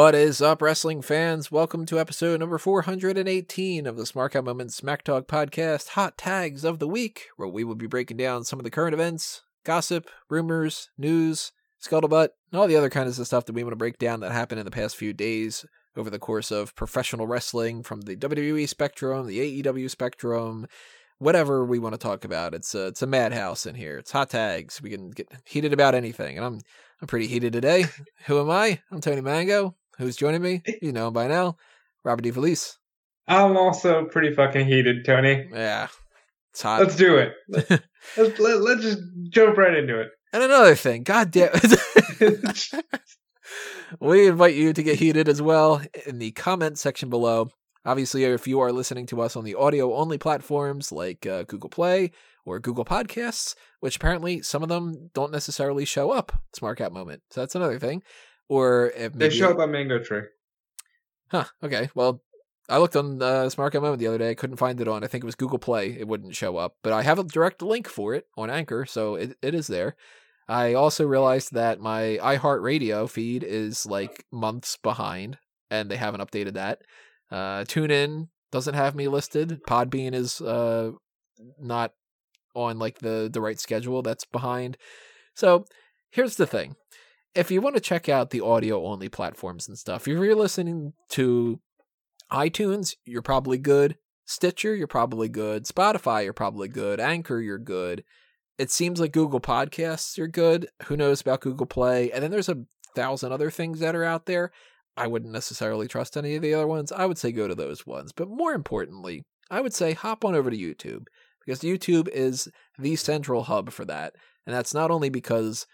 What is up, wrestling fans? Welcome to episode number 418 of the Smark Out Moment Smack Talk podcast, Hot Tags of the Week, where we will be breaking down some of the current events, gossip, rumors, news, scuttlebutt, and all the other kinds of stuff that we want to break down that happened in the past few days over the course of professional wrestling from the WWE spectrum, the AEW spectrum, whatever we want to talk about. It's a, it's a madhouse in here. It's hot tags. We can get heated about anything, and I'm I'm pretty heated today. Who am I? I'm Tony Mango. Who's joining me? You know by now. Robert DeFelice. I'm also pretty fucking heated, Tony. Yeah, it's hot. Let's do it. Let's, let's, let, let's just jump right into it. And another thing, god damn we invite you to get heated as well in the comment section below. Obviously, if you are listening to us on the audio only platforms like uh, Google Play or Google Podcasts, which apparently some of them don't necessarily show up, Smark Out Moment. So that's another thing. Or if They show up on Mango Tree. Huh, okay. Well, I looked on uh, Smart Moment the other day. I couldn't find it on, I think it was Google Play. It wouldn't show up. But I have a direct link for it on Anchor, so it, it is there. I also realized that my iHeartRadio feed is like months behind, and they haven't updated that. Uh, TuneIn doesn't have me listed. Podbean is uh, not on like the the right schedule. That's behind. So here's the thing: if you want to check out the audio only platforms and stuff, if you're listening to iTunes, you're probably good. Stitcher, you're probably good. Spotify, you're probably good. Anchor, you're good. It seems like Google Podcasts you're good. Who knows about Google Play? And then there's a thousand other things that are out there. I wouldn't necessarily trust any of the other ones. I would say go to those ones. But more importantly, I would say hop on over to YouTube because YouTube is the central hub for that. And that's not only because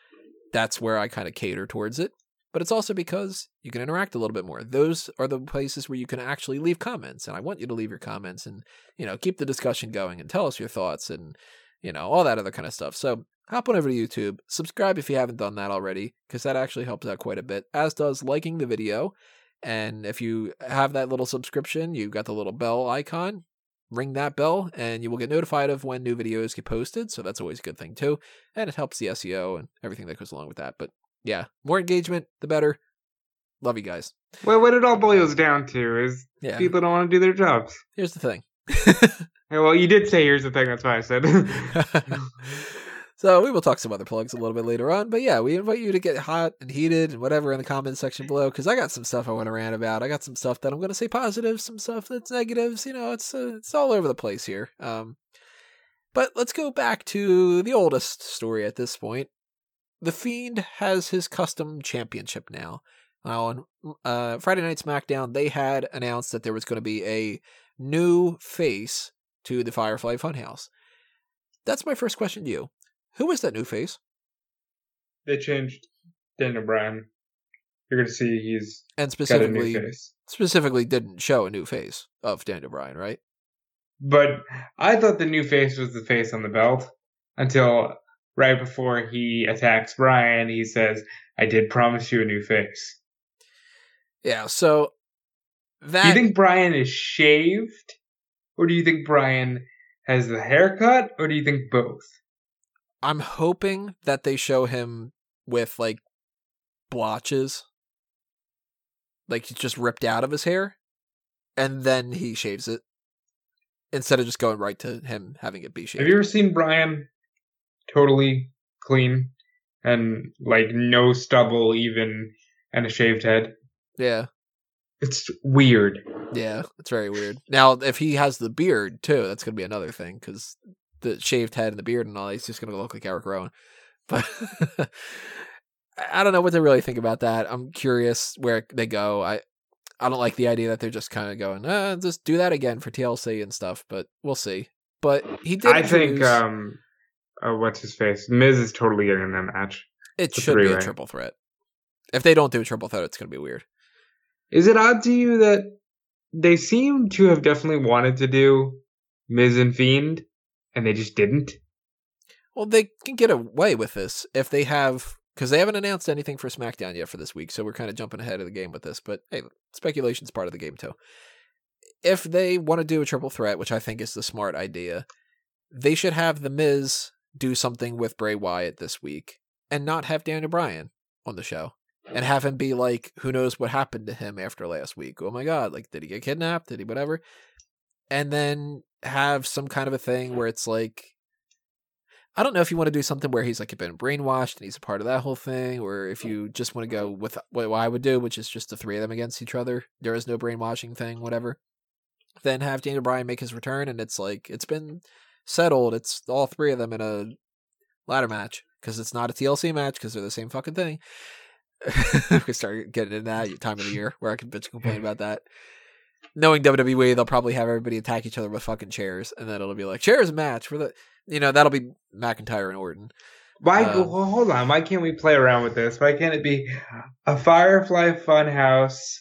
that's where I kind of cater towards it, but it's also because you can interact a little bit more. Those are the places where you can actually leave comments, and I want you to leave your comments and you know keep the discussion going and tell us your thoughts and you know all that other kind of stuff. So hop on over to YouTube, subscribe if you haven't done that already, because that actually helps out quite a bit. As does liking the video, and if you have that little subscription, you've got the little bell icon. Ring that bell, and you will get notified of when new videos get posted. So that's always a good thing too, and it helps the SEO and everything that goes along with that. But yeah, more engagement, the better. Love you guys. Well, what it all boils down to is Yeah. people don't want to do their jobs. Here's the thing. Well, you did say here's the thing. That's why I said. so we will talk some other plugs a little bit later on. But yeah, we invite you to get hot and heated and whatever in the comment section below because I got some stuff I want to rant about. I got some stuff that I'm going to say positive, some stuff that's negatives. You know, it's uh, it's all over the place here. Um, but let's go back to the oldest story at this point. The Fiend has his custom championship now. Now on uh, Friday Night SmackDown, they had announced that there was going to be a new face to the Firefly Funhouse. That's my first question to you. Who is that new face? they changed Daniel Bryan. You're gonna see he's And got a new specifically, face. specifically didn't show a new face of Daniel Bryan, right? But I thought the new face was the face on the belt until right before he attacks Bryan. He says, "I did promise you a new face." Yeah. So that Do you think Bryan is shaved? Or do you think Bryan has the haircut? Or do you think both? I'm hoping that they show him with like blotches, like he's just ripped out of his hair, and then he shaves it instead of just going right to him having it be shaved. Have you ever seen Bryan totally clean and like no stubble even and a shaved head? yeah. It's weird. Yeah, it's very weird. Now, if he has the beard too, that's gonna be another thing because the shaved head and the beard and all, he's just gonna look like Eric Rowan. But I don't know what to really think about that. I'm curious where they go. I I don't like the idea that they're just kind of going, uh, just do that again for TLC and stuff. But we'll see. But he did. I think um uh, what's his face? Miz is totally getting in that match. it the should be a triple threat. If they don't do a triple threat, it's gonna be weird. Is it odd to you that they seem to have definitely wanted to do Miz and Fiend and they just didn't? Well, they can get away with this if they have because they haven't announced anything for SmackDown yet for this week, so we're kind of jumping ahead of the game with this. But hey, speculation's part of the game too. If they want to do a triple threat, which I think is the smart idea, they should have the Miz do something with Bray Wyatt this week and not have Daniel Bryan on the show. and have him be like, who knows what happened to him after last week? Oh my god, like did he get kidnapped? Did he whatever? And then have some kind of a thing mm-hmm. where it's like I don't know if you want to do something where he's like been brainwashed and he's a part of that whole thing, or if mm-hmm. you just want to mm-hmm. go with what I would do, which is just the three of them against each other. There is no brainwashing thing, whatever. Then have Daniel Bryan make his return, and it's like it's been settled. It's all three of them in a ladder match because it's not a TLC match because they're the same fucking thing. we start getting in that time of the year where I can bitch complain about that. Knowing WWE, they'll probably have everybody attack each other with fucking chairs, and then it'll be like chairs match for the you know that'll be McIntyre and Orton. Why? Uh, well, hold on. Why can't we play around with this? Why can't it be a Firefly Funhouse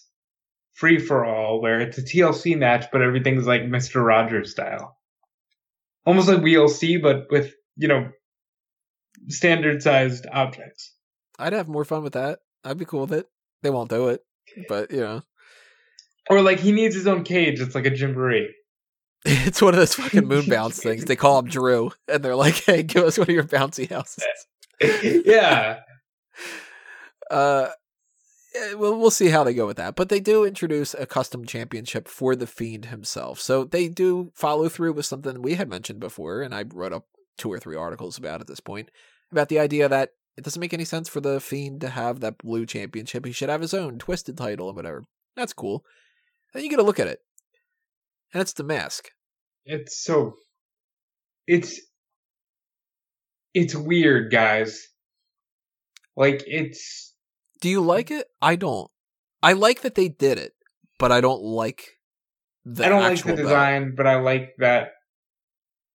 free for all where it's a TLC match, but everything's like Mister Rogers style, almost like WLC, but with you know standard sized objects. I'd have more fun with that. I'd be cool with it. They won't do it, but you know. Or like he needs his own cage. It's like a jamboree. It's one of those fucking moon bounce things. They call him Drew, and they're like, "Hey, give us one of your bouncy houses." yeah. Uh, well, we'll see how they go with that. But they do introduce a custom championship for the Fiend himself, so they do follow through with something we had mentioned before, and I wrote up two or three articles about at this point about the idea that it doesn't make any sense for the Fiend to have that blue championship. He should have his own twisted title and whatever. That's cool. Then you get a look at it, and it's the mask it's so it's it's weird, guys. Like it's Do you like it? I don't. I like that they did it, but I don't like the I don't like the design, belt. but I like that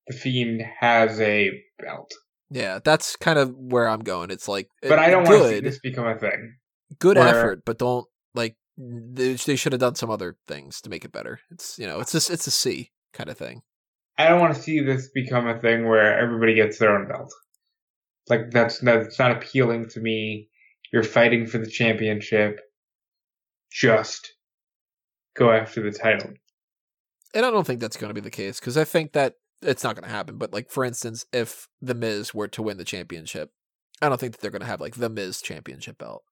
the fiend has a belt. Yeah, that's kind of where I'm going. It's like But eh, I don't want to see this become a thing. Good effort, but don't like they, they should have done some other things to make it better. It's you know, it's just it's a C kind of thing. I don't want to see this become a thing where everybody gets their own belt. Like that's that's not appealing to me. You're fighting for the championship. Just go after the title. And I don't think that's going to be the case because I think that it's not going to happen. But like for instance, if the Miz were to win the championship, I don't think that they're going to have like the Miz championship belt.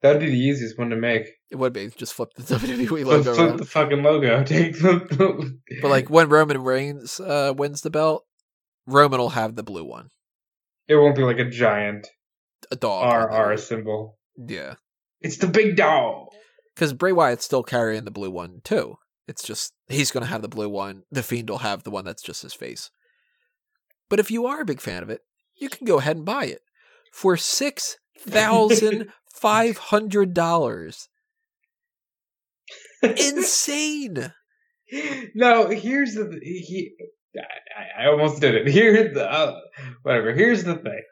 That'd be the easiest one to make. It would be just flip the WWE logo. Flip, flip the fucking logo. Take the. but like when Roman Reigns uh, wins the belt, Roman will have the blue one. It won't be like a giant a dog RR symbol. Yeah, it's the big dog. Because Bray Wyatt's still carrying the blue one too. It's just he's going to have the blue one. The Fiend will have the one that's just his face. But if you are a big fan of it, you can go ahead and buy it for six thousand five hundred dollars. Insane. No, here's the he. I, I almost did it. Here's the uh, whatever. Here's the thing.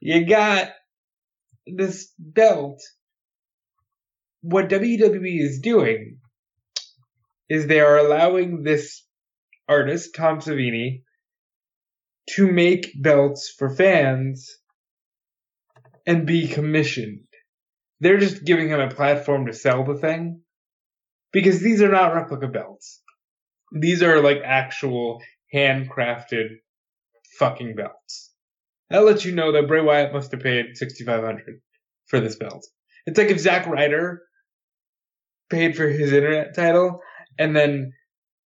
You got this belt. What WWE is doing is they are allowing this artist Tom Savini to make belts for fans and be commissioned. They're just giving him a platform to sell the thing because these are not replica belts. These are like actual handcrafted fucking belts. That lets you know that Bray Wyatt must have paid sixty five hundred for this belt. It's like if Zack Ryder paid for his internet title and then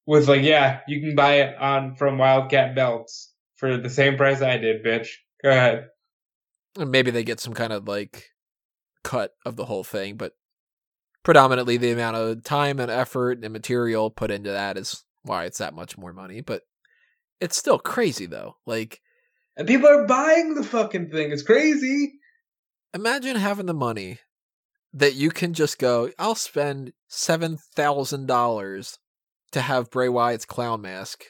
was like, "Yeah, you can buy it on from Wildcat Belts for the same price I did, bitch. Go ahead." And maybe they get some kind of like cut of the whole thing, but predominantly the amount of time and effort and material put into that is why it's that much more money. But it's still crazy though. Like, and people are buying the fucking thing. It's crazy. Imagine having the money that you can just go. I'll spend seven thousand dollars to have Bray Wyatt's clown mask.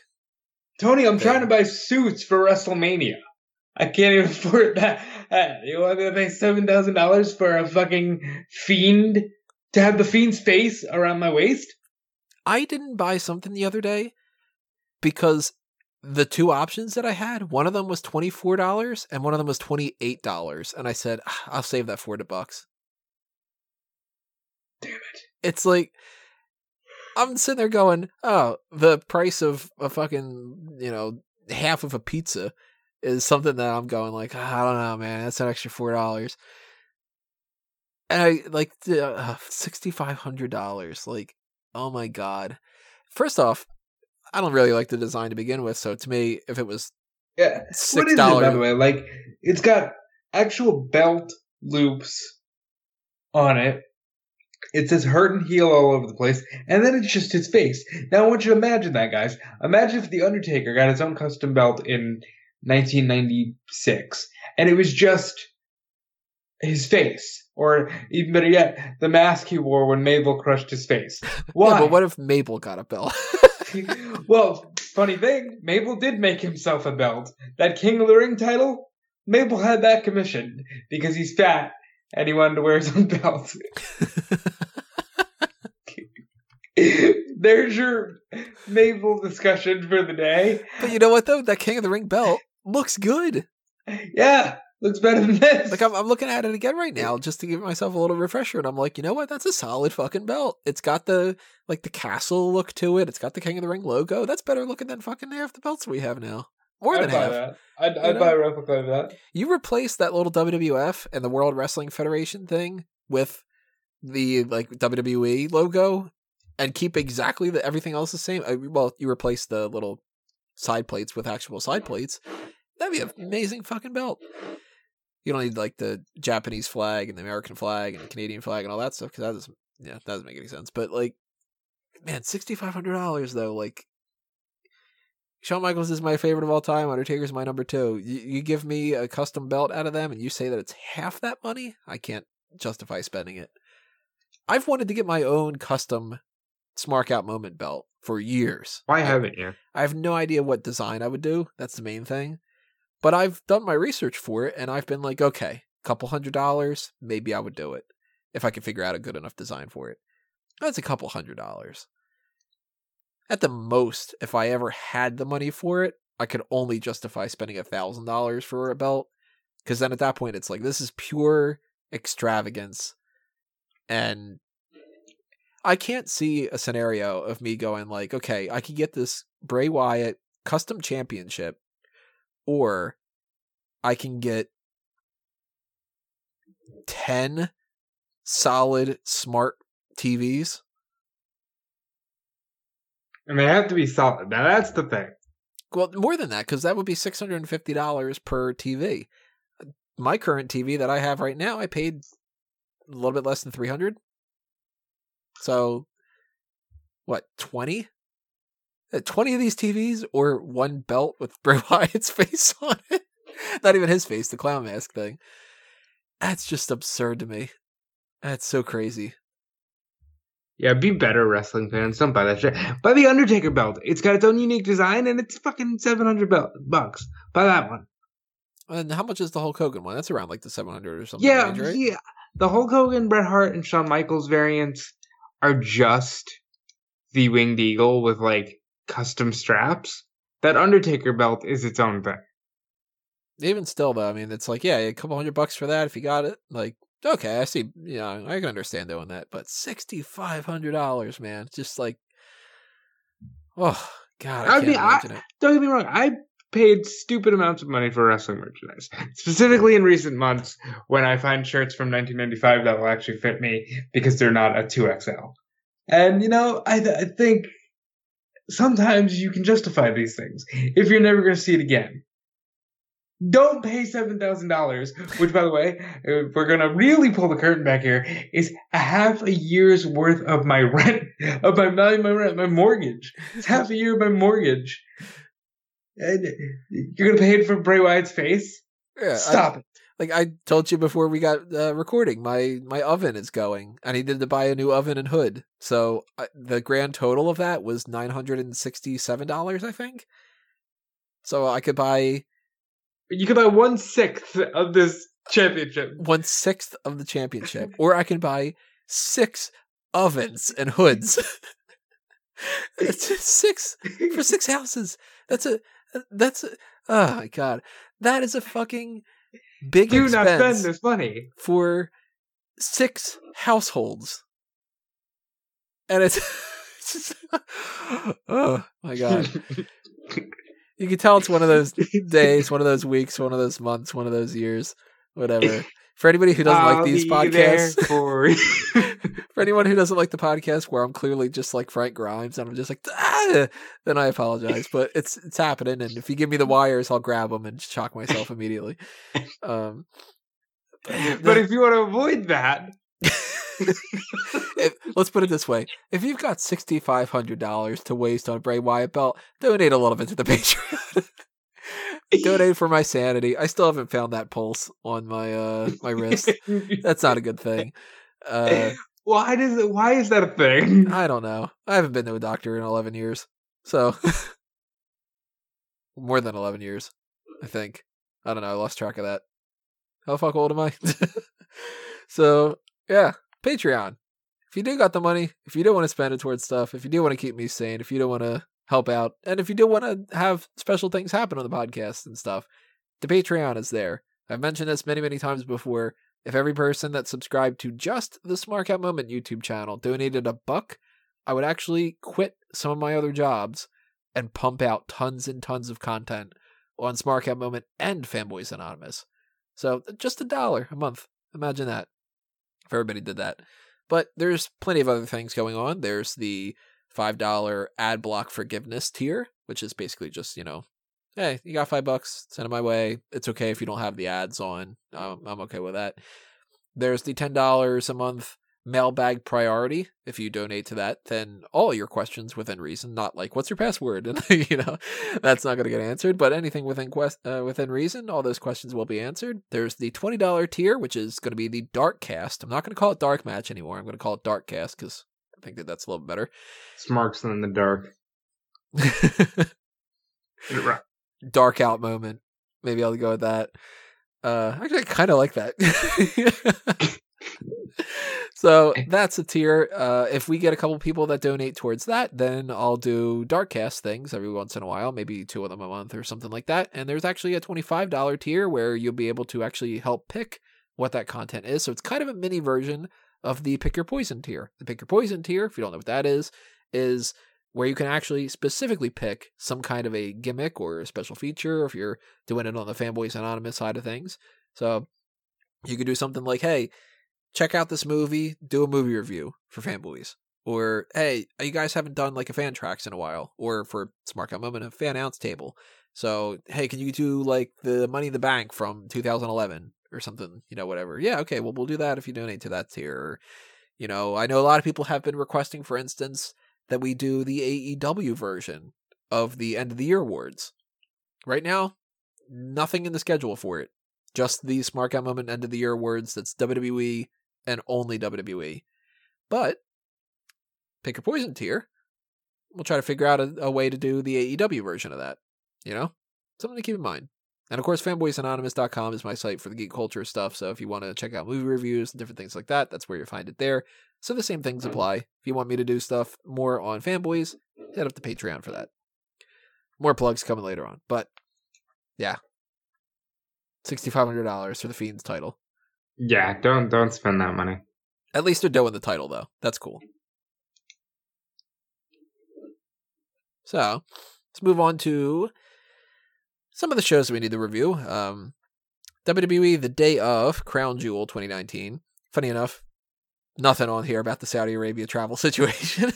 Tony, I'm thing. trying to buy suits for WrestleMania. I can't even afford that. You want me to pay seven thousand dollars for a fucking fiend to have the fiend's face around my waist? I didn't buy something the other day because the two options that I had, one of them was twenty four dollars and one of them was twenty eight dollars, and I said ah, I'll save that forty bucks. Damn it! It's like I'm sitting there going, oh, the price of a fucking you know half of a pizza is something that I'm going like, I don't know, man. That's an extra four dollars. and I like uh, sixty five hundred dollars. Like, oh my god! First off, I don't really like the design to begin with. So to me, if it was Yeah. six What is it, by the way? Like, it's got actual belt loops on it. It says hurt and heal all over the place, and then it's just his face. Now I want you to imagine that, guys. Imagine if the Undertaker got his own custom belt in 1996, and it was just his face, or even better yet, the mask he wore when Mabel crushed his face. Why? yeah, but what if Mabel got a belt? well, funny thing, Mabel did make himself a belt. That King of the Ring title, Mabel had that commissioned because he's fat and he wanted to wear his own belt. There's your Mabel discussion for the day. but you know what though? That King of the Ring belt looks good. Yeah, looks better than this. Like I'm, I'm looking at it again right now just to give myself a little refresher, and I'm like, you know what? That's a solid fucking belt. It's got the like the castle look to it. It's got the King of the Ring logo. That's better looking than fucking half the belts we have now. More I'd than half. that. I'd, I'd buy a replica of that. You replace that little WWF and the World Wrestling Federation thing with the like WWE logo and keep exactly the everything else the same. Uh, Well, you replace the little side plates with actual side plates. That'd be an mm-hmm. amazing fucking belt. You don't need like the Japanese flag and the American flag and the Canadian flag and all that stuff because that doesn't yeah that doesn't make any sense. But like, man, sixty five hundred dollars though, like. Shawn Michaels is my favorite of all time. Undertaker's my number two. You, you give me a custom belt out of them, and you say that it's half that money. I can't justify spending it. I've wanted to get my own custom Smark Out Moment belt for years. Why I- haven't you? I have no idea what design I would do. That's the main thing. But I've done my research for it, and I've been like, okay, a couple hundred dollars, maybe I would do it if I could figure out a good enough design for it. That's a couple hundred dollars. At the most, if I ever had the money for it, I could only justify spending a thousand dollars for a belt. Because then at that point, it's like this is pure extravagance, and I can't see a scenario of me going like, okay, I could get this Bray Wyatt custom championship, or I can get ten solid smart TVs. And they have to be solid. Now that's the thing. Well, more than that, because that would be six hundred and fifty dollars per TV. My current TV that I have right now, I paid a little bit less than three hundred. So, what twenty? Uh, Twenty of these TVs, or one belt with Bray Wyatt's face on it? Not even his face, the clown mask thing. That's just absurd to me. That's so crazy. Yeah, be better, wrestling fans. Don't buy that shit. Buy the Undertaker belt. It's got its own unique design, and it's fucking seven hundred bucks. Buy that one. And how much is the Hulk Hogan one? That's around like the seven hundred or something. Yeah, range, right? yeah. The Hulk Hogan, Bret Hart, and Shawn Michaels variants are just the winged eagle with like custom straps. That Undertaker belt is its own thing. even still though i mean it's like yeah a couple hundred bucks for that if you got it like okay i see yeah i can understand doing that but $6500 man it's just like oh god i, I can't mean, I- Don't get me wrong. I paid stupid amounts of money for wrestling merchandise, specifically in recent months when I find shirts from 1995 that will actually fit me because they're not a 2XL. And you know, I, I think sometimes you can justify these things if you're never going to see it again. Don't pay seven thousand dollars, which, by the way, if we're gonna really pull the curtain back here, is a half a year's worth of my rent, of my my my rent, my mortgage. It's half a year of my mortgage. And you're gonna pay it for Bray Wyatt's face? yeah, I- Stop it. like i told you before we got uh, recording my my oven is going i needed to buy a new oven and hood so uh, the grand total of that was $967 i think so i could buy You could buy one sixth of this championship. one sixth of the championship, or I can buy six ovens and hoods. Six for six houses. That's a Uh, that's a, oh my god, that is a fucking big Do not spend this money. for six households, and it's, it's just, oh my god. You can tell it's one of those days, one of those weeks, one of those months, one of those years, whatever. For anybody who doesn't I'll like these podcasts, for for anyone who doesn't like the podcast where I'm clearly just like Frank Grimes and I'm just like, ah, then I apologize. But it's it's happening, and if you give me the wires, I'll grab them and shock myself immediately. Um, but if you want to avoid that, if, let's put it this way: if you've got sixty five hundred dollars to waste on a Bray Wyatt belt, donate a little bit to the Patreon. Donate for my sanity. I still haven't found that pulse on my uh my wrist. That's not a good thing. Uh, why does it? Why is that a thing? I don't know. I haven't been to a doctor in 11 years. So, more than 11 years, I think. I don't know. I lost track of that. How fuck old am I? so, yeah, Patreon. If you do got the money, if you do want to spend it towards stuff, if you do want to keep me sane, if you don't want to help out, and if you do want to have special things happen on the podcast and stuff, the Patreon is there. I've mentioned this many, many times before. If every person that subscribed to just the Smark Out Moment YouTube channel donated a buck, I would actually quit some of my other jobs and pump out tons and tons of content on Smark Out Moment and Fanboys Anonymous. So just a dollar a month. Imagine that. If everybody did that. But there's plenty of other things going on. There's the $5 ad block forgiveness tier, which is basically just, you know, hey, you got five bucks, send it my way. It's okay if you don't have the ads on. Um, I'm okay with that. There's the $10 a month mailbag priority. If you donate to that, then all your questions within reason, not like what's your password, and you know that's not going to get answered. But anything within quest uh, within reason, all those questions will be answered. There's the twenty dollar tier, which is going to be the dark cast. I'm not going to call it dark match anymore. I'm going to call it dark cast because I think that that's a little better. Smarks in the dark. dark out moment. Maybe I'll go with that. Uh, actually, I kind of like that. so that's a tier. Uh, if we get a couple people that donate towards that, then I'll do Darkcast things every once in a while, maybe two of them a month or something like that. And there's actually a $25 tier where you'll be able to actually help pick what that content is. So it's kind of a mini version of the Pick Your Poison tier. The Pick Your Poison tier, if you don't know what that is, is where you can actually specifically pick some kind of a gimmick or a special feature if you're doing it on the Fanboys Anonymous side of things. So you could do something like, hey, check out this movie, do a movie review for fanboys. Or, hey, you guys haven't done like a fan tracks in a while. Or for Smark Out Moment, a fan ounce table. So, hey, can you do like the Money in the Bank from 2011 or something? You know, whatever. Yeah, okay, well, we'll do that if you donate to that tier. Or, you know, I know a lot of people have been requesting, for instance, that we do the AEW version of the end of the year awards. Right now, nothing in the schedule for it. Just the Smark Out Moment end of the year awards. That's WWE and only WWE. But pick a poison tier. We'll try to figure out a, a, way to do the AEW version of that. You know, something to keep in mind. And of course, fanboysanonymous.com is my site for the geek culture stuff. So if you want to check out movie reviews and different things like that, that's where you find it there. So the same things apply. If you want me to do stuff more on fanboys, head up to Patreon for that. More plugs coming later on. But yeah. $6,500 for the Fiend's title. Yeah, don't don't spend that money. At least they're doing the title though. That's cool. So let's move on to some of the shows that we need to review. Um, WWE the day of Crown Jewel 2019. Funny enough, nothing on here about the Saudi Arabia travel situation.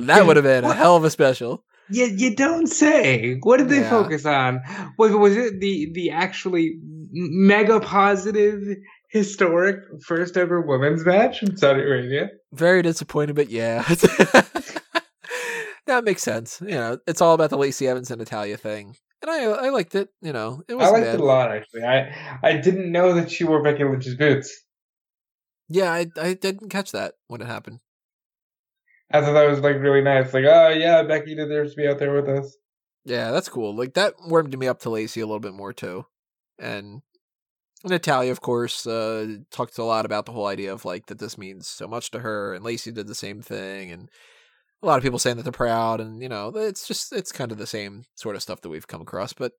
that would have been a hell of a special. You, you don't say. What did they yeah. focus on? Was was it the the actually mega positive historic first ever women's match in Saudi Arabia? Very disappointed, but yeah. that makes sense. You know, it's all about the Lacey Evans and Natalya thing. And I I liked it, you know. It was I liked bad. it a lot actually. I I didn't know that she wore Becky Lynch's boots. Yeah, I I didn't catch that when it happened. I thought that was like really nice. Like, oh yeah, Becky deserves to be out there with us. Yeah, that's cool. Like that warmed me up to Lacey a little bit more too. And Natalya, of course, uh, talked a lot about the whole idea of like that this means so much to her, and Lacey did the same thing, and a lot of people saying that they're proud, and you know, it's just it's kind of the same sort of stuff that we've come across. But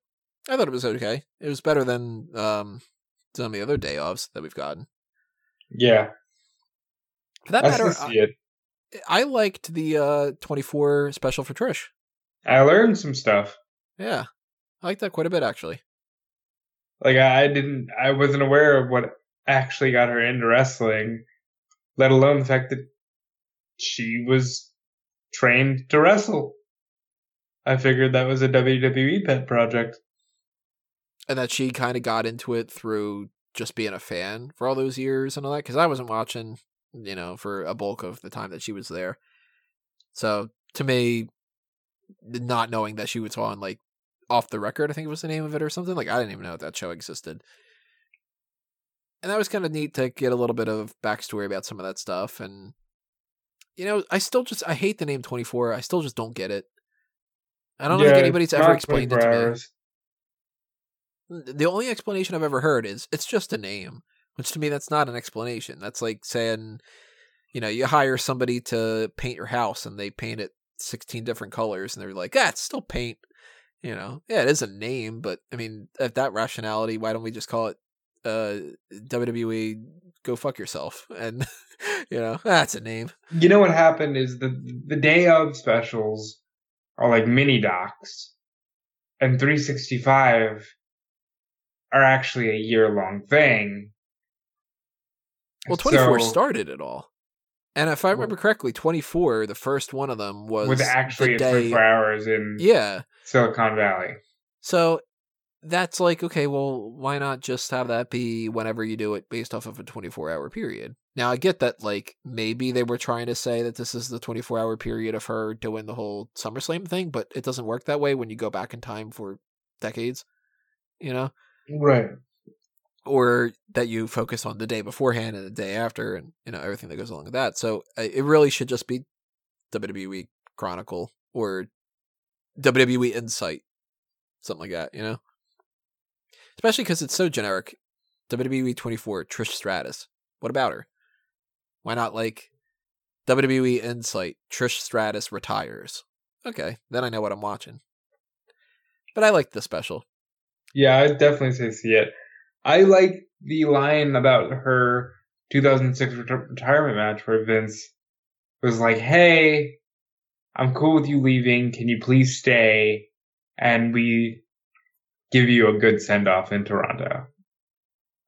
I thought it was okay. It was better than um, some of the other day offs that we've gotten. Yeah. For that I matter, I, I, liked the uh, 24 special for Trish. I learned some stuff. Yeah. I like that quite a bit, actually. Like, I didn't, I wasn't aware of what actually got her into wrestling, let alone the fact that she was trained to wrestle. I figured that was a WWE pet project. and that she kind of got into it through just being a fan for all those years and all that because i wasn't watching you know for a bulk of the time that she was there so to me not knowing that she was on like off the record i think was the name of it or something like i didn't even know that show existed and that was kind of neat to get a little bit of backstory about some of that stuff and you know i still just i hate the name 24 i still just don't get it i don't Yeah, think anybody's ever explained it 24 to me the only explanation I've ever heard is it's just a name, which to me that's not an explanation. That's like saying, you know, you hire somebody to paint your house and they paint it 16 different colors and they're like, ah, it's still paint. You know, yeah, it is a name, but I mean, at that rationality, why don't we just call it uh WWE go fuck yourself? And you know, that's a name. You know what happened is the the day of specials are like mini docs, and 365 are actually a year long thing. Well, 24 So, started it all. And if I remember correctly, 24, the first one of them was with actually the day 24 hours in Yeah. Silicon Valley. So that's like, okay, well, why not just have that be whenever you do it based off of a 24 hour period? Now, I get that, like, maybe they were trying to say that this is the 24 hour period of her doing the whole SummerSlam thing, but it doesn't work that way when you go back in time for decades, you know? Right. Or that you focus on the day beforehand and the day after and, you know, everything that goes along with that. So it really should just be WWE Chronicle or WWE Insight, something like that, you know? Especially because it's so generic. WWE 24, Trish Stratus. What about her? Why not like WWE Insight, Trish Stratus retires? Okay, then I know what I'm watching. But I like the special. Yeah, I'd definitely say see it. I like the line about her 2006 ret- retirement match where Vince was like, "Hey, I'm cool with you leaving. Can you please stay?" And we give you a good send off in Toronto.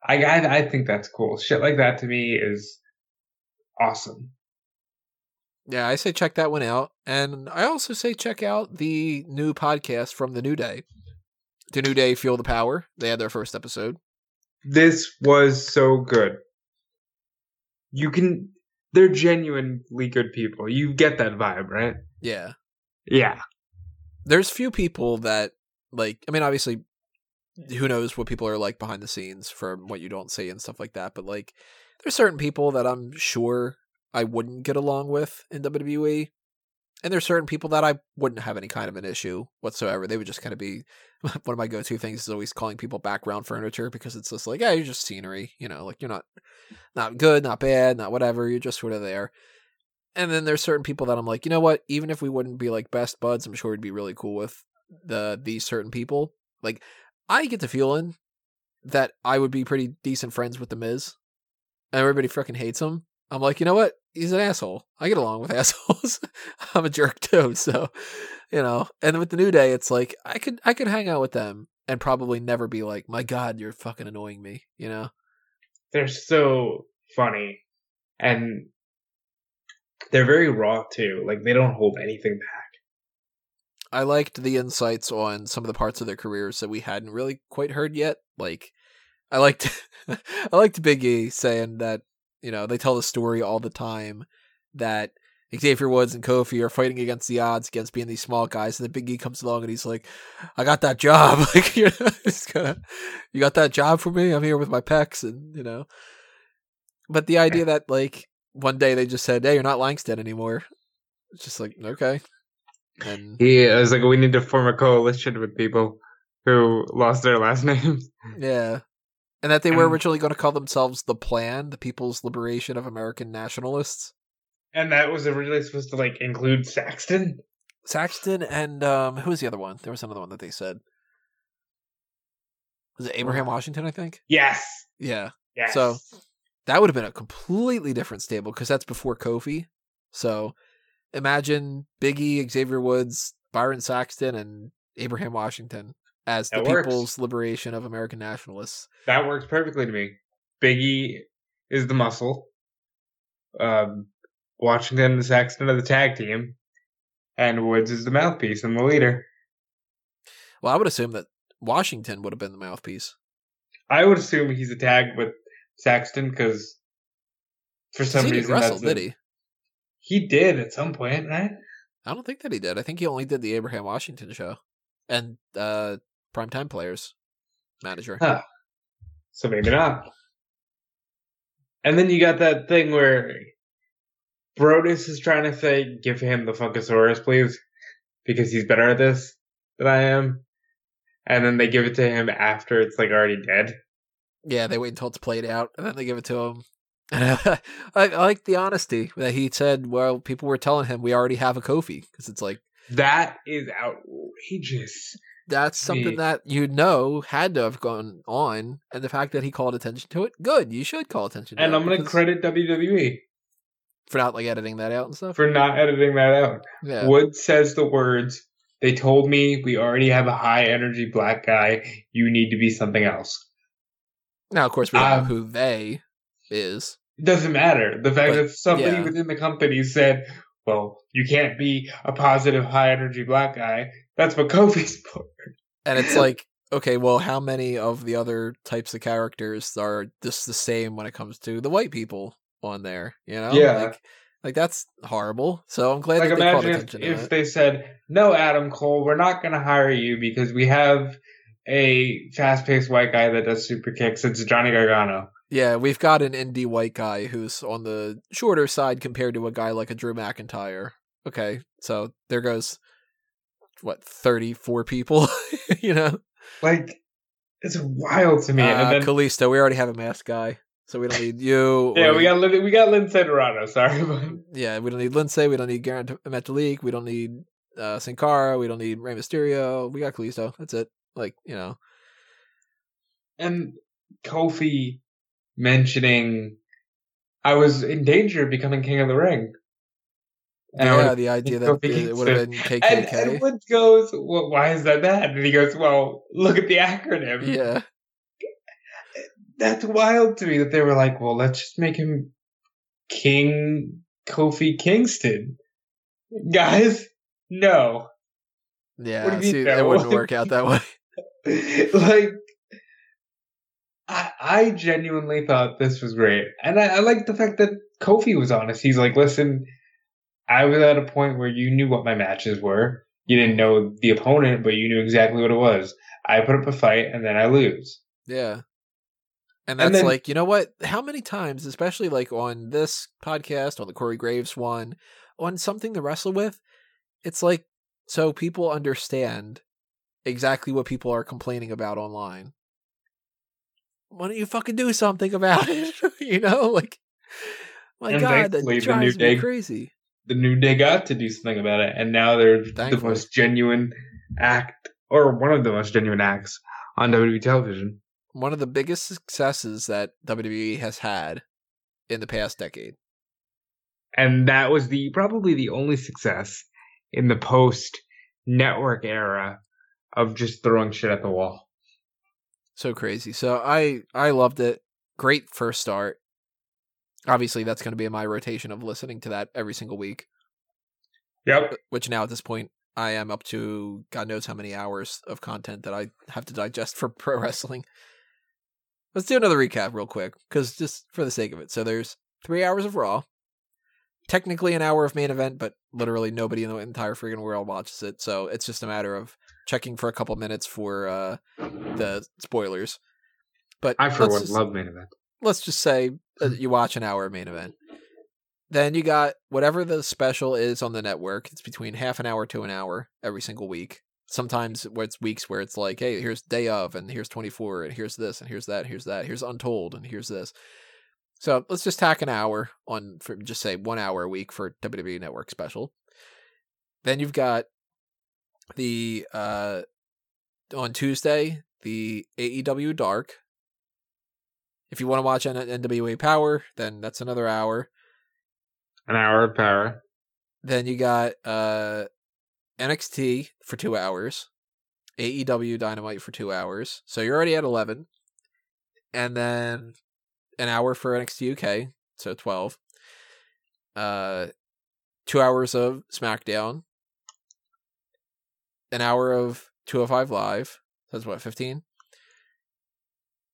I, I I think that's cool. Shit like that to me is awesome. Yeah, I say check that one out. And I also say check out the new podcast from The New Day. The New Day Feel the Power. They had their first episode. This was so good. You can. They're genuinely good people. You get that vibe, right? Yeah. Yeah. there's few people that like i mean obviously who knows what people are like behind the scenes from what you don't see and stuff like that but like there's certain people that i'm sure i wouldn't get along with in wwe and there's certain people that i wouldn't have any kind of an issue whatsoever they would just kind of be one of my go-to things is always calling people background furniture because it's just like yeah you're just scenery you know like you're not not good not bad not whatever you're just sort of there and then there's certain people that I'm like, you know what? Even if we wouldn't be like best buds, I'm sure we'd be really cool with the these certain people. Like, I get the feeling that I would be pretty decent friends with the Miz. And everybody freaking hates him. I'm like, you know what? He's an asshole. I get along with assholes. I'm a jerk too, so you know. And with the New Day, it's like I could I could hang out with them and probably never be like, my God, you're fucking annoying me. You know? they're so funny and they're very raw too like they don't hold anything back I liked the insights on some of the parts of their careers that we hadn't really quite heard yet. Like, I liked, I liked Big E saying that you know they tell the story all the time that Xavier Woods and Kofi are fighting against the odds against being these small guys, and then Big E comes along and he's like, "I got that job. like, you know, you got that job for me. I'm here with my pecs, and you know." But the eh. idea that like one day they just said, "Hey, you're not Langston anymore," it's just like okay, and yeah it's like we need to form a coalition with people who lost their last names Yeah. And that they were And- originally going to call themselves the Plan, the People's Liberation of American Nationalists. and that was originally supposed to like include saxton Saxton and um who was the other one? There was another one that they said. Was it Abraham Washington, I think? yes Yeah. yes So- That would have been a completely different stable because that's before Kofi. So imagine Biggie, Xavier Woods, Byron Saxton, and Abraham Washington as the works. People's Liberation of American Nationalists. that works perfectly to me Biggie is the muscle. Um, Washington and Saxton are the tag team, and Woods is the mouthpiece and the leader. Well, I would assume that Washington would have been the mouthpiece. I would assume he's a tag with Saxton because for some reason wrestle, that's did he? He did at some point, right? I don't think that he did. I think he only did the Abraham Washington show and uh primetime players manager. Huh. So maybe not. And then you got that thing where Brodus is trying to say, give him the Funkasaurus, please, because he's better at this than I am. And then they give it to him after it's like already dead. Yeah, they wait until it's played out and then they give it to him. I, I like the honesty that he said. Well, people were telling him we already have a Kofi because it's like That is outrageous. that's something Me. that you know had to have gone on, and the fact that he called attention to it, good. You should call attention to And. I'm going to credit WWE for not like editing that out and stuff. for not editing that out. yeah, Wood says the words, they told me we already have a high energy black guy. You need to be something else. now of course we don't Um, know who they is. It doesn't matter. The fact But, that somebody yeah. within the company said, well, you can't be a positive, high energy black guy. That's what Kofi's for. And it's like, okay, well, how many of the other types of characters are just the same when it comes to the white people on there? You know, Yeah. like, like that's horrible. So I'm glad Like, that they called imagine if, if they said, no, Adam Cole, we're not going to hire you because we have a fast paced white guy that does super kicks. It's Johnny Gargano. Yeah, we've got an indie white guy who's on the shorter side compared to a guy like a Drew McIntyre. Okay, so there goes what thirty four people, you know. Like, it's wild to me. Uh, and then, Kalisto, we already have a masked guy, so we don't need you. yeah, or- we got, we got Lince Dorado. Sorry. But yeah, we don't need Lindsay, we don't need Gran Metalik, we don't need uh Sin Cara, we don't need Rey Mysterio. We got Kalisto. That's it. Like you know, and Kofi mentioning I was in danger of becoming king of the ring. And I yeah, the idea that Kofi it would have been and, KKK. and Woods goes, well, why is that bad? And he goes, well, look at the acronym. yeah, That's wild to me that they were like, well, let's just make him King Kofi Kingston. Guys, no. yeah. What See, mean, it wouldn't work out that way. like I, I genuinely thought this was great. And I, I like the fact that kofi was honest. He's like listen i was at a point where you knew what my matches were. You didn't know the opponent but you knew exactly what it was. I put up a fight and then i lose. Yeah. And And that's then- like, you know what? How many times, especially like on this podcast, on the Corey Graves one, on something to wrestle with, it's like so people understand exactly what people are complaining about online. Why don't you fucking do something about it? you know, like my And God, thankfully, that the New drives me Day- crazy. the new day got to do something about it and now they're the most genuine act or one of the most genuine acts on wwe television One of the biggest successes that WWE has had in the past decade. and that was the probably the only success in the post network era of just throwing shit at the wall. so crazy. So I I loved it. Great first start. Obviously, that's going to be in my rotation of listening to that every single week. Yep. Uh, which now at this point I am up to God knows how many hours of content that I have to digest for pro wrestling. Let's do another recap real quick, because just for the sake of it. So there's three hours of Raw, technically an hour of main event, but literally nobody in the entire freaking world watches it. So it's just a matter of checking for a couple minutes for uh, the spoilers. But I for one just- love main event. let's just say that you watch an hour of main event. Then you got whatever the special is on the network. It's between half an hour to an hour every single week. Sometimes it's weeks where it's like, hey, here's day of, and here's 24, and here's this, and here's that, here's that, here's Untold, and here's this. So let's just tack an hour on, for just say one hour a week for WWE Network special. Then you've got the uh on Tuesday the AEW Dark, if you want to watch N- NWA Power, then that's another hour. An hour of power. Then you got uh NXT for two hours, AEW Dynamite for two hours. So you're already at eleven. And then an hour for NXT UK, so 12. Uh, two hours of SmackDown, an hour of 205 Live. That's what, 15?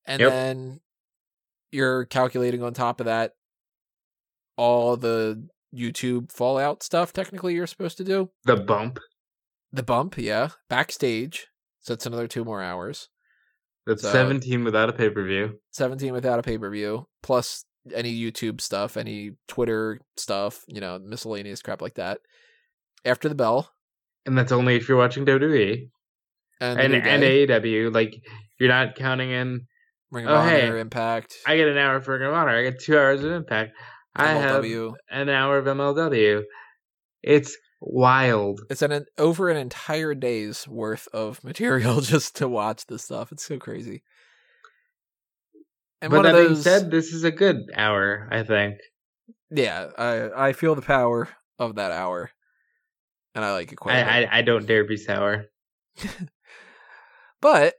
And Yep. then you're calculating on top of that all the YouTube Fallout stuff, technically, you're supposed to do. The bump. The bump, yeah. Backstage. So it's another two more hours. That's So- 17 without a pay per view. 17 without a pay per view, plus any YouTube stuff, any Twitter stuff, you know, miscellaneous crap like that. After the bell. And that's only if you're watching WWE And, and, and AEW. Like, you're not counting in, Ring of oh, Honor, hey, Impact, I get an hour for Ring of Honor, I get two hours of Impact, I have MLW. an hour of MLW. It's wild. It's an, an over an entire day's worth of material just to watch this stuff. It's so crazy. And but that of being said, this is a good hour, I think. yeah, I I feel the power of that hour, and I like it quite. a bit. I, I, I don't dare be sour. But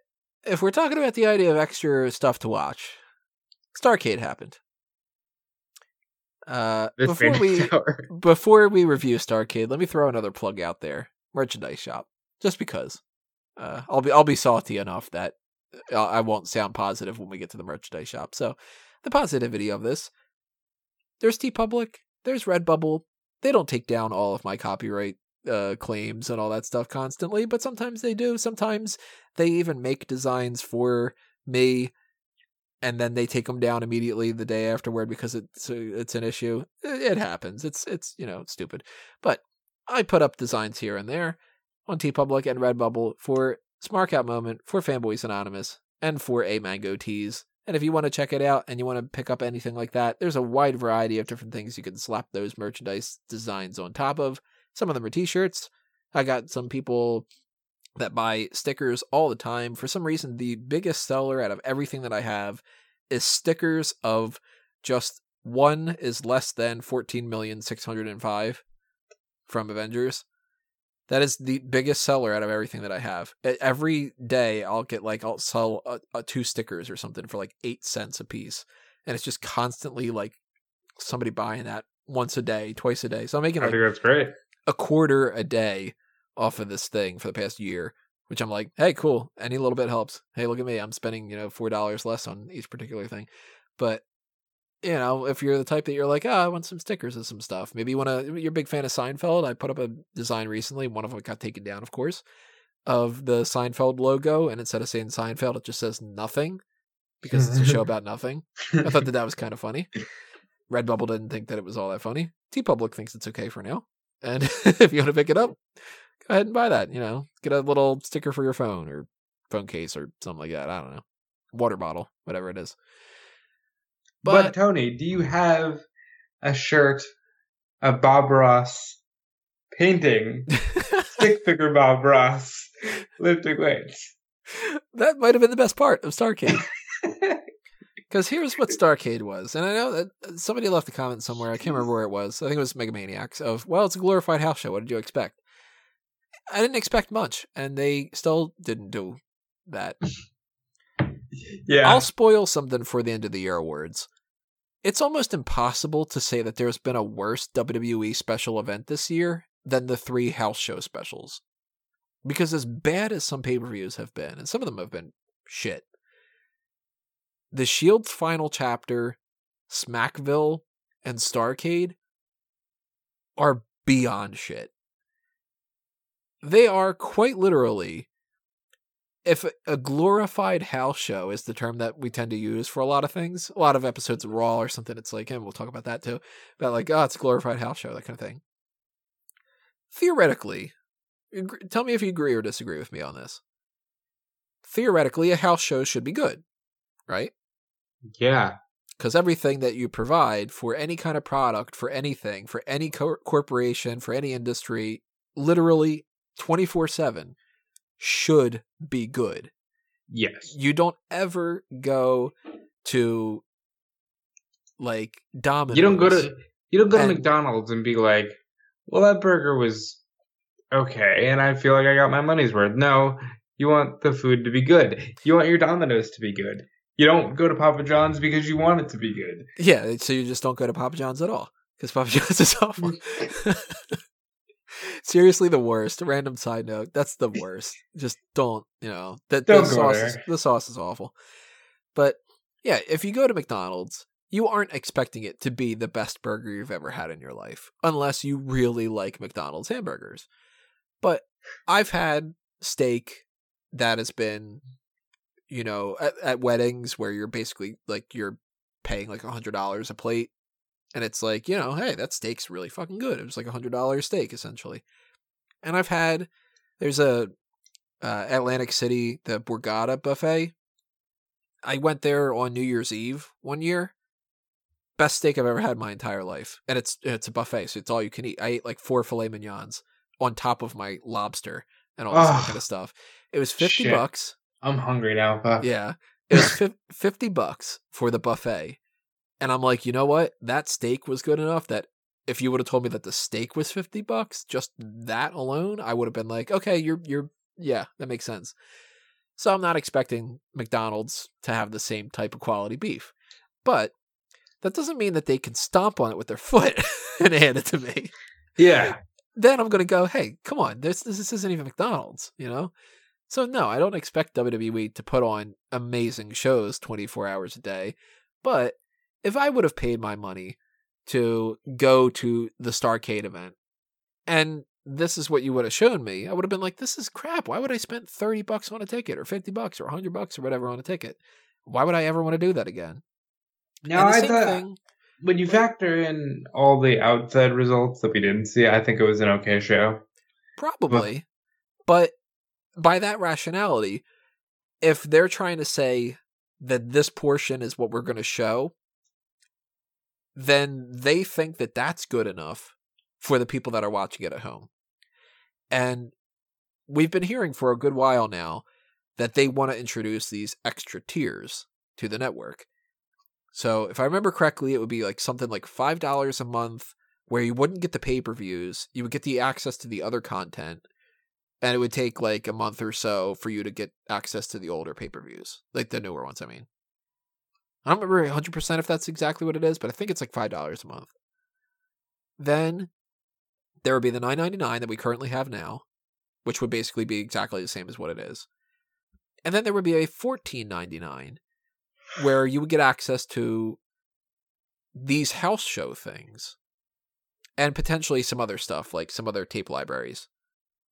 if we're talking about the idea of extra stuff to watch, Starcade happened. Uh, before we sour. before we review Starcade, let me throw another plug out there: merchandise shop. Just because, uh, I'll be I'll be salty enough that uh, I won't sound positive when we get to the merchandise shop. So, the positivity of this: there's TeePublic, there's Redbubble. They don't take down all of my copyright uh, claims and all that stuff constantly, but sometimes they do. Sometimes they even make designs for me and then they take them down immediately the day afterward because it's it's an issue. It happens. It's it's you know stupid, but I put up designs here and there on TeePublic and Redbubble for Smark Out Moment, for Fanboys Anonymous, and for A Mango Tees. And if you want to check it out and you want to pick up anything like that, there's a wide variety of different things you can slap those merchandise designs on top of. Some of them are t-shirts. I got some people that buy stickers all the time. For some reason, the biggest seller out of everything that I have is stickers of just one is less than 14,605 from Avengers. That is the biggest seller out of everything that I have. Every day I'll get like I'll sell a, a two stickers or something for like 8 cents a piece. And it's just constantly like somebody buying that once a day, twice a day. So I'm making I think that's great. A quarter a day off of this thing for the past year, which I'm like, hey, cool. Any little bit helps. Hey, look at me. I'm spending, you know, four dollars less on each particular thing. But you know, if you're the type that you're like, ah, I want some stickers and some stuff. Maybe you want to. You're a big fan of Seinfeld. I put up a design recently. One of them got taken down, of course, of the Seinfeld logo, and instead of saying Seinfeld, it just says nothing because it's a show about nothing. I thought that that was kind of funny. Redbubble didn't think that it was all that funny. TeePublic thinks it's okay for now. And if you want to pick it up, go ahead and buy that. You know, get a little sticker for your phone or phone case or something like that. I don't know. Water bottle, whatever it is. But, But, Tony, do you have a shirt of Bob Ross painting stick figure Bob Ross lifting weights? that might have been the best part of Starcade. Because here's what Starcade was, and I know that uh, somebody left a comment somewhere. I can't remember where it was. I think it was Megamaniacs. Of well, it's a glorified house show. What did you expect? I didn't expect much, and they still didn't do that. yeah. I'll spoil something for the end of the year awards. It's almost impossible to say that there's been a worse WWE special event this year than the three house show specials. Because as bad as some pay per views have been, and some of them have been shit, the Shield's final chapter, Smackville, and Starcade are beyond shit. They are quite literally if a glorified house show is the term that we tend to use for a lot of things, a lot of episodes of Raw or something, it's like, and we'll talk about that too, about like, oh, it's a glorified house show, that kind of thing. Theoretically, tell me if you agree or disagree with me on this. Theoretically, a house show should be good, right? yeah. Because everything that you provide for any kind of product, for anything, for any cor- corporation, for any industry, literally 24 7 should be good. Yes. You don't ever go to like Domino's. You don't go to you don't go to And- McDonald's and be like, "Well, that burger was okay, and I feel like I got my money's worth." No, you want the food to be good. You want your Domino's to be good. You don't go to Papa John's because you want it to be good. Yeah, so you just don't go to Papa John's at all because Papa John's is awful. Seriously, the worst. Random side note. That's the worst. Just don't. You know that the sauce. Is, the sauce is awful. But yeah, if you go to McDonald's, you aren't expecting it to be the best burger you've ever had in your life, unless you really like McDonald's hamburgers. But I've had steak that has been, you know, at, at weddings where you're basically like you're paying like a hundred dollars a plate, and it's like you know, hey, that steak's really fucking good. It was like a hundred dollar steak essentially. And I've had there's a uh, Atlantic City the Borgata buffet. I went there on New Year's Eve one year. Best steak I've ever had in my entire life, and it's it's a buffet, so it's all you can eat. I ate like four filet mignons on top of my lobster and all this kind of stuff. It was fifty Shit. bucks. I'm hungry now, Puff. Yeah. It was fif- 50 bucks for the buffet. And I'm like, you know what? That steak was good enough that if you would have told me that the steak was 50 bucks, just that alone, I would have been like, okay, you're, you're, yeah, that makes sense. So I'm not expecting McDonald's to have the same type of quality beef. But that doesn't mean that they can stomp on it with their foot and hand it to me Yeah. then I'm gonna go, hey, come on, this this isn't even McDonald's, you know. So no, I don't expect WWE to put on amazing shows 24 hours a day, but if I would have paid my money to go to the Starcade event, and this is what you would have shown me, I would have been like, this is crap. Why would I spend 30 bucks on a ticket, or 50 bucks, or 100 bucks, or whatever on a ticket? Why would I ever want to do that again? Now I thought thing, when you factor in all the outside results that we didn't see, I think it was an okay show. Probably. But by that rationality, if they're trying to say that this portion is what we're going to show, then they think that that's good enough for the people that are watching it at home. And we've been hearing for a good while now that they want to introduce these extra tiers to the network. So if I remember correctly, it would be like something like $5 a month where you wouldn't get the pay per views, you would get the access to the other content, and it would take like a month or so for you to get access to the older pay per views, like the newer ones. I mean, I don't remember 100% if that's exactly what it is, but I think it's like $5 a month. Then there would be the 9.99 that we currently have now, which would basically be exactly the same as what it is. And then there would be a 14.99 where you would get access to these house show things and potentially some other stuff like some other tape libraries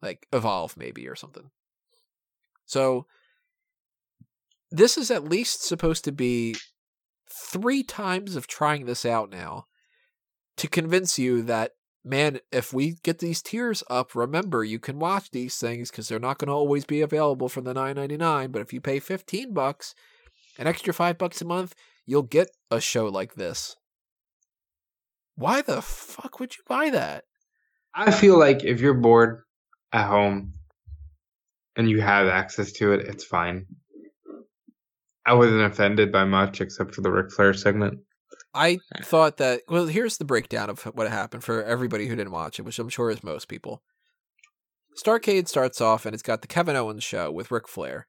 like evolve maybe or something. So this is at least supposed to be three times of trying this out now to convince you that man if we get these tiers up remember you can watch these things because they're not going to always be available for the 9.99 but if you pay 15 bucks an extra 5 bucks a month you'll get a show like this. Why the fuck would you buy that? I feel like if you're bored at home and you have access to it, it's fine. I wasn't offended by much except for the Ric Flair segment. I thought that. Well, here's the breakdown of what happened for everybody who didn't watch it, which I'm sure is most people. Starcade starts off and it's got the Kevin Owens show with Ric Flair.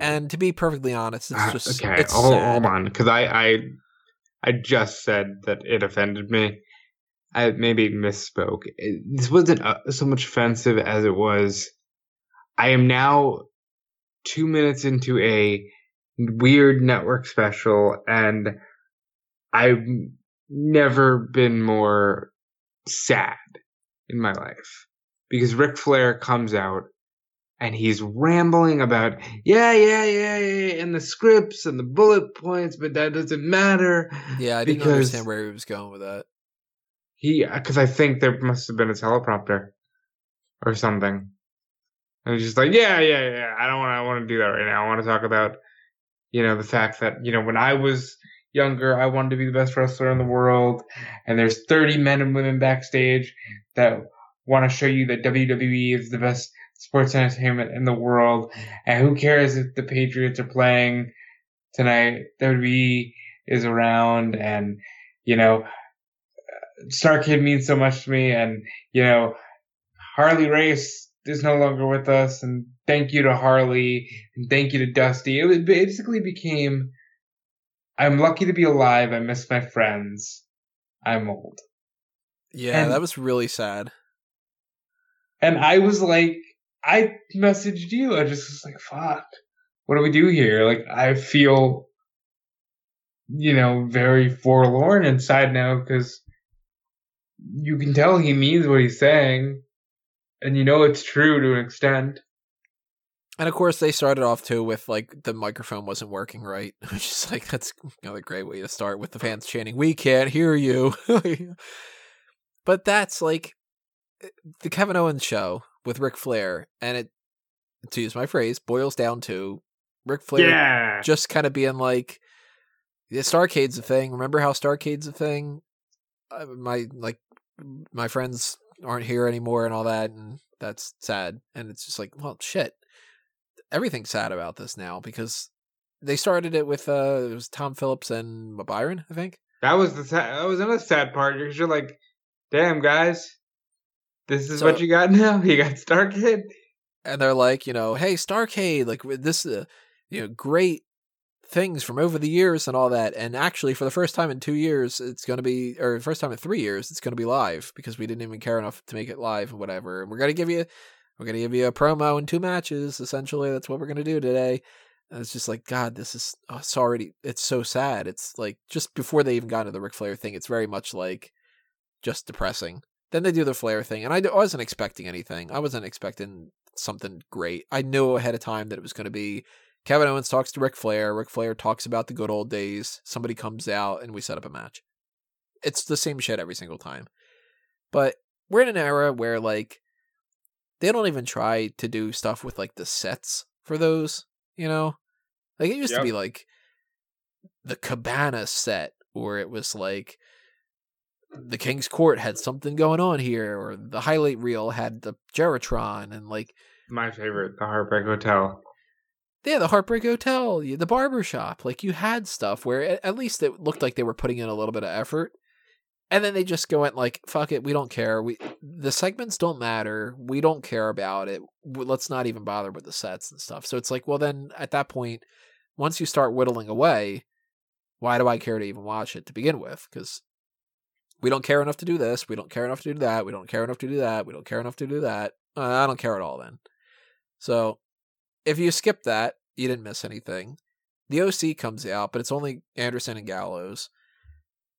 And to be perfectly honest, it's Ah, just okay, it's hold, hold on, because I, I I just said that it offended me. I maybe misspoke. It, this wasn't uh, so much offensive as it was. I am now two minutes into a weird network special, and I've never been more sad in my life because Ric Flair comes out and he's rambling about yeah, yeah, yeah, yeah, and the scripts and the bullet points, but that doesn't matter. Yeah, I didn't because- understand where he was going with that. He, because I think there must have been a teleprompter or something. And he's just like, yeah, yeah, yeah. I don't want. I want to do that right now. I want to talk about, you know, the fact that you know when I was younger, I wanted to be the best wrestler in the world, and there's 30 men and women backstage that want to show you that WWE is the best sports entertainment in the world, and who cares if the Patriots are playing tonight? WWE is around, and you know, Starcade means so much to me, and you know, Harley Race is no longer with us, and thank you to Harley, and thank you to Dusty. It basically became, I'm lucky to be alive. I miss my friends. I'm old. Yeah, and, that was really sad. And I was like, I messaged you. I just was like, fuck, what do we do here? Like, I feel, you know, very forlorn inside now because you can tell he means what he's saying, and you know it's true to an extent. And of course, they started off too with like the microphone wasn't working right, which is like that's another great way to start with the fans chanting, "We can't hear you." but that's like the Kevin Owens show with Ric Flair, and it, to use my phrase, boils down to Ric Flair yeah. just kind of being like, "The Starcade's a thing. Remember how Starcade's a thing? Uh, my like my friends aren't here anymore and all that and that's sad. And it's just like well shit. Everything's sad about this now because they started it with uh it was tom phillips and byron i think. That was the sad that was another sad part because you're like damn guys. This is so, what you got now? You got starcade and they're like you know hey starcade like this uh, you know great things from over the years and all that. And actually, for the first time in two years, it's going to be, or first time in three years, it's going to be live because we didn't even care enough to make it live or whatever. And we're going to give you, we're going to give you a promo in two matches. Essentially, that's what we're going to do today. And it's just like, God, this is, oh, it's already, it's so sad. It's like just before they even got into the Ric Flair thing, it's very much like just depressing. Then they do the Flair thing, and I wasn't expecting anything. I wasn't expecting something great. I knew ahead of time that it was going to be Kevin Owens talks to Ric Flair. Ric Flair talks about the good old days. Somebody comes out and we set up a match. It's the same shit every single time. But we're in an era where like they don't even try to do stuff with like the sets for those, you know? Like it used yep. to be like the Cabana set or it was like the King's Court had something going on here or the highlight reel had the Jeritron and like my favorite, the Heartbreak Hotel yeah, the Heartbreak Hotel, the barber shop. Like you had stuff where at least it looked like they were putting in a little bit of effort. And then they just go and like, fuck it, we don't care. We the segments don't matter. We don't care about it. Let's not even bother with the sets and stuff. So it's like, well then at that point, once you start whittling away, why do I care to even watch it to begin with? Because we don't care enough to do this. We don't care enough to do that. We don't care enough to do that. We don't care enough to do that. Uh, I don't care at all then. So if you skip that, you didn't miss anything. The OC comes out, but it's only Anderson and Gallows.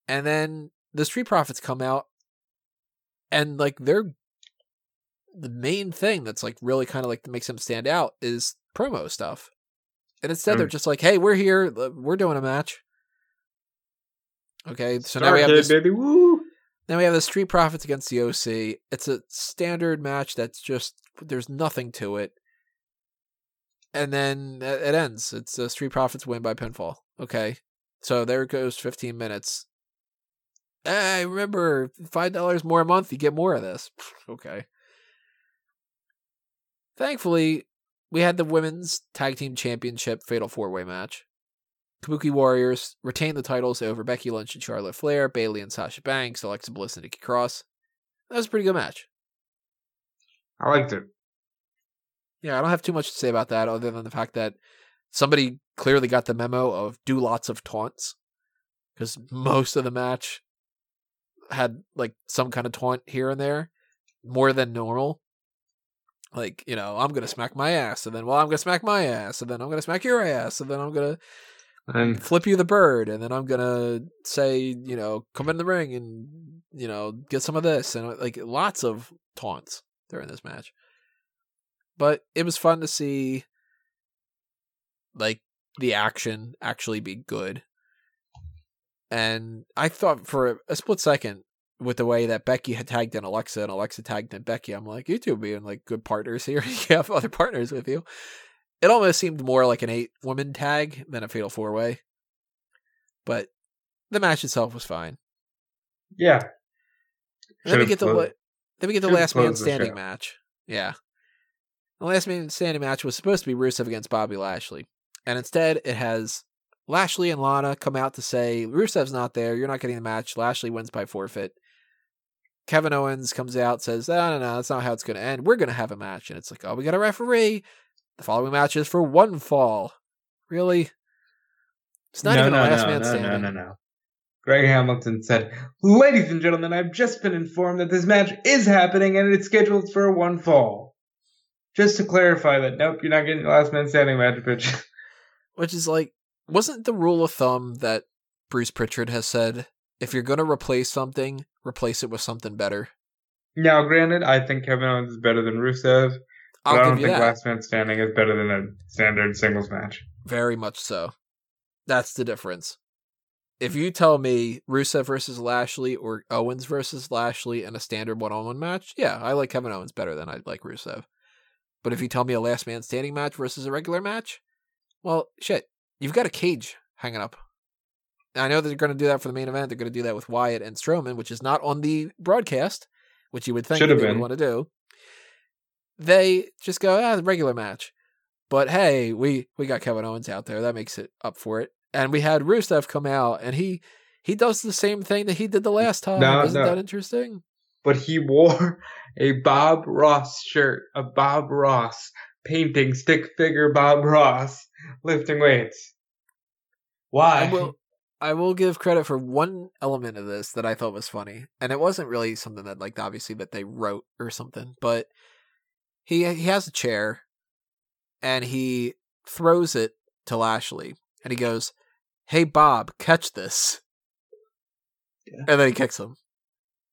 And then the Street Profits come out, and like they're the main thing that's like really kind of like makes them stand out is promo stuff. And instead, mm. they're just like, "Hey, we're here. We're doing a match." Okay, so now we have this. Baby, woo! Now we have the Street Profits against the OC. It's a standard match that's just there's nothing to it and then uh, it ends. It's a Street Profits win by pinfall. Okay, so there goes 15 minutes. Hey, remember five dollars more a month, you get more of this. okay. Thankfully, we had the women's tag team championship fatal four way match. Kabuki Warriors retained the titles over Becky Lynch and Charlotte Flair, Bayley and Sasha Banks, Alexa Bliss and Nikki Cross. That was a pretty good match. I liked it. Yeah, I don't have too much to say about that other than the fact that somebody clearly got the memo of do lots of taunts because most of the match had like some kind of taunt here and there more than normal. Like, you know, I'm going to smack my ass and then well, I'm going to smack my ass and then I'm going to smack your ass and then I'm going to and flip you the bird and then I'm going to say, you know, come in the ring and you know, get some of this and like lots of taunts during this match but it was fun to see like the action actually be good. And I thought for a split second with the way that Becky had tagged in Alexa and Alexa tagged in Becky, I'm like, you two being like good partners here. you have other partners with you. It almost seemed more like an eight woman tag than a fatal four way. But the match itself was fine. Yeah. then we get the then we get the last man standing match. Yeah. The last man standing match was supposed to be Rusev against Bobby Lashley. And instead, it has Lashley and Lana come out to say, Rusev's not there. You're not getting the match. Lashley wins by forfeit. Kevin Owens comes out, says, "No, no, no, that's not how it's going to end. We're going to have a match." And it's like, "Oh, we got a referee. The following match is for one fall." Really? It's not no, even no, a last no, man no, standing. no, no, no. Greg Hamilton said, Ladies and gentlemen, I've just been informed that this match is happening and it's scheduled for one fall. Just to clarify that, nope, you're not getting last man standing match, pitch. Which is like, wasn't the rule of thumb that Bruce Pritchard has said, if you're going to replace something, replace it with something better? now, granted, I think Kevin Owens is better than Rusev, but I'll I don't think that. last man standing is better than a standard singles match. Very much so. That's the difference. If you tell me Rusev versus Lashley or Owens versus Lashley in a standard one on one match, yeah, I like Kevin Owens better than I like Rusev. But if you tell me a last man standing match versus a regular match, well, shit, you've got a cage hanging up. I know they're going to do that for the main event. They're going to do that with Wyatt and Strowman, which is not on the broadcast, which you would think Should've they would been. want to do. They just go, ah, the regular match. But hey, we we got Kevin Owens out there. That makes it up for it. And we had Rusev come out, and he he does the same thing that he did the last time. No, Isn't no. that interesting? But he wore a Bob Ross shirt, a Bob Ross painting stick figure Bob Ross lifting weights. Why? I will I will give credit for one element of this that I thought was funny, and it wasn't really something that like obviously that they wrote or something, but he he has a chair, and he throws it to Lashley, and he goes, "Hey Bob, catch this," Yeah. and then he kicks him.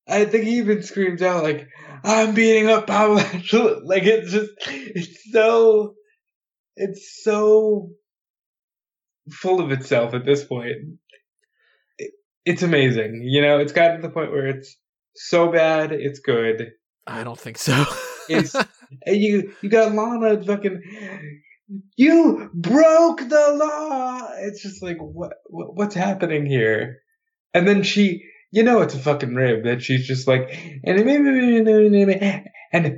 I think he even screams out like, "I'm beating up Lashley." Like it's just, it's so, it's so full of itself at this point. It- It's amazing, you know. It's gotten to the point where it's so bad, it's good. I don't think so. It's and you you got Lana fucking. You broke the law. It's just like what, what what's happening here? And then she, you know, it's a fucking rib that she's just like and and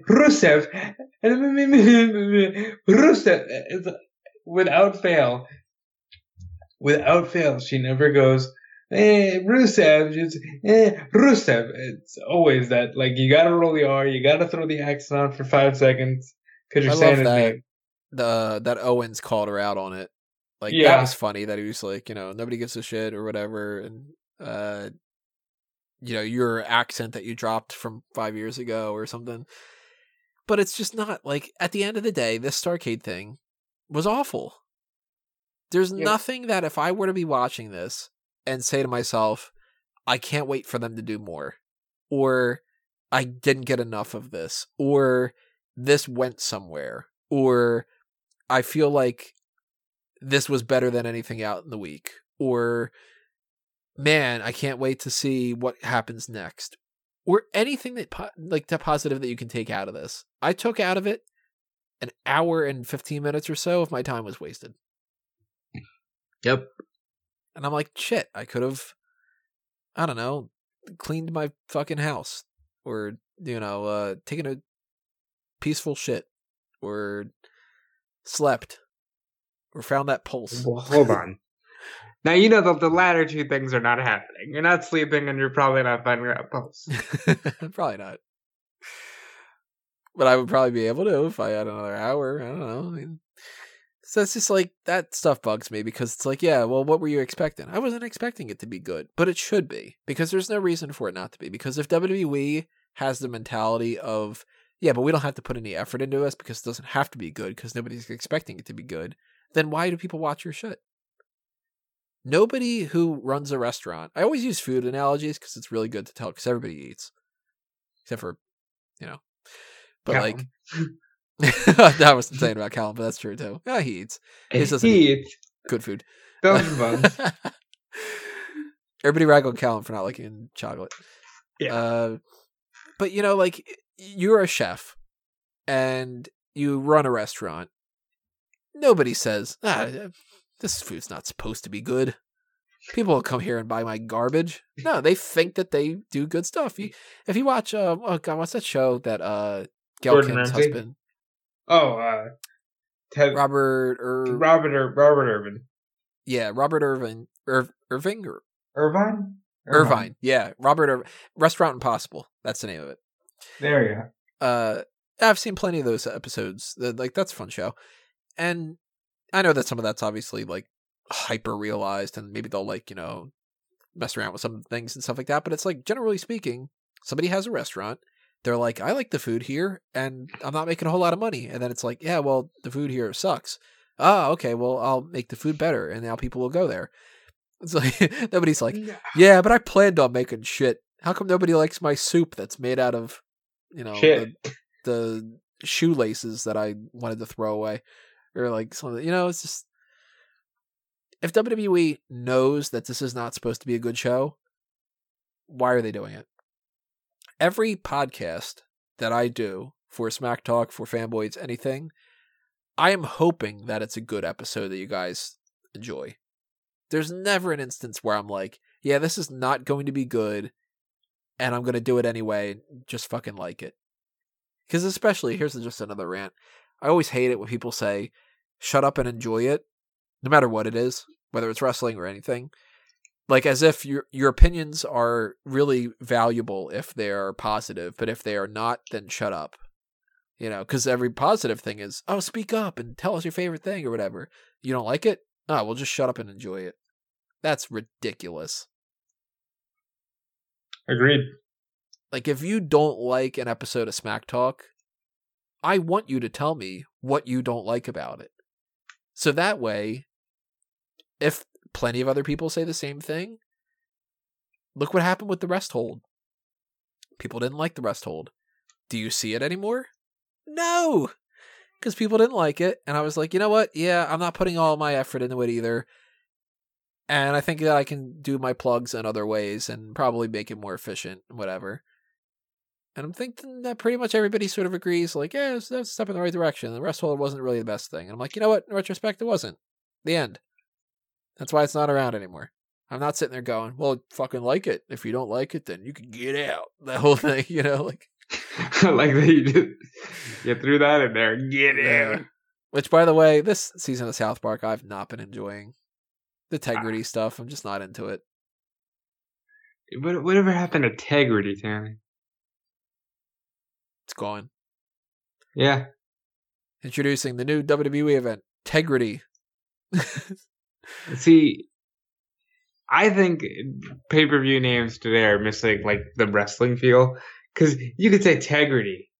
Rusev and Rusev without fail, without fail, she never goes. Eh, Rusev, just eh, Rusev. It's always that. Like you gotta roll the R, you gotta throw the accent on for five seconds because you're I saying his that. name. the that Owens called her out on it. Like that was funny that he was like, you know, nobody gives a shit or whatever, and uh, you know, your accent that you dropped from five years ago or something. But it's just not like at the end of the day, this Starcade thing was awful. There's nothing that if I were to be watching this and say to myself, I can't wait for them to do more, or I didn't get enough of this, or this went somewhere, or I feel like this was better than anything out in the week, or man, I can't wait to see what happens next, or anything that po- like the positive that you can take out of this. I took out of it an hour and 15 minutes or so of my time was wasted. Yep. And I'm like, shit, I could have, I don't know, cleaned my fucking house or, you know, uh, taken a peaceful shit or slept or found that pulse. Well, hold on. Now you know that the latter two things are not happening. You're not sleeping, and you're probably not finding that post. probably not. But I would probably be able to if I had another hour. I don't know. I mean, so it's just like that stuff bugs me because it's like, yeah, well, what were you expecting? I wasn't expecting it to be good, but it should be because there's no reason for it not to be. Because if WWE has the mentality of, yeah, but we don't have to put any effort into this because it doesn't have to be good because nobody's expecting it to be good, then why do people watch your shit? Nobody who runs a restaurant, I always use food analogies because it's really good to tell because everybody eats, except for, you know, but like, I wasn't saying about Callum, but that's true too. Yeah, he eats doesn't he eats good food. Everybody rag on Callum for not liking chocolate. Yeah. Uh, but you know, like you're a chef and you run a restaurant. Nobody says, ah, this food's not supposed to be good. People will come here and buy my garbage. No, they think that they do good stuff. You, if you watch, uh, oh god, what's that show that uh, Gail Gordon Kim's Ramsay? husband, Oh, uh, Ted, Robert Ir- Robert Ir- Robert Irvin. yeah, Robert Irvin, Ir- Irving, or Irvine? Irvine. Yeah, Robert Restaurant Impossible. That's the name of it. There you go. Uh, I've seen plenty of those episodes. Like that's a fun show, and I know that some of that's obviously like hyper realized, and maybe they'll like you know mess around with some things and stuff like that. But it's like generally speaking, somebody has a restaurant. They're like, I like the food here, and I'm not making a whole lot of money. And then it's like, yeah, well, the food here sucks. Ah, okay, well, I'll make the food better, and now people will go there. It's like nobody's like, yeah, but I planned on making shit. How come nobody likes my soup that's made out of, you know, the, the shoelaces that I wanted to throw away, or like something? You know, it's just if WWE knows that this is not supposed to be a good show, why are they doing it? Every podcast that I do for Smack Talk, for Fanboys, anything, I am hoping that it's a good episode that you guys enjoy. There's never an instance where I'm like, yeah, this is not going to be good, and I'm going to do it anyway, just fucking like it. Because especially, here's just another rant. I always hate it when people say, shut up and enjoy it, no matter what it is, whether it's wrestling or anything. Like as if your your opinions are really valuable if they are positive, but if they are not, then shut up. You know, because every positive thing is, oh, speak up and tell us your favorite thing or whatever. You don't like it? Oh, well, just shut up and enjoy it. That's ridiculous. Agreed. Like, if you don't like an episode of Smack Talk, I want you to tell me what you don't like about it. So that way, if plenty of other people say the same thing, look what happened with the rest hold. People didn't like the rest hold. Do you see it anymore? No, because people didn't like it. And I was like, you know what? Yeah, I'm not putting all my effort into it either. And I think that I can do my plugs in other ways and probably make it more efficient, whatever. And I'm thinking that pretty much everybody sort of agrees, like, yeah, that's a step in the right direction. The rest hold wasn't really the best thing. And I'm like, you know what? In retrospect, it wasn't. The end. That's why it's not around anymore. I'm not sitting there going, well, fucking like it. If you don't like it, then you can get out. That whole thing, you know, like, like that you just you threw that in there. Get out. which by the way, this season of South Park, I've not been enjoying the ah. integrity stuff. I'm just not into it. What, whatever happened to integrity, Tammy? It's gone. Yeah. Introducing the new WWE event, Integrity. See, I think pay per view names today are missing like the wrestling feel because you could say integrity,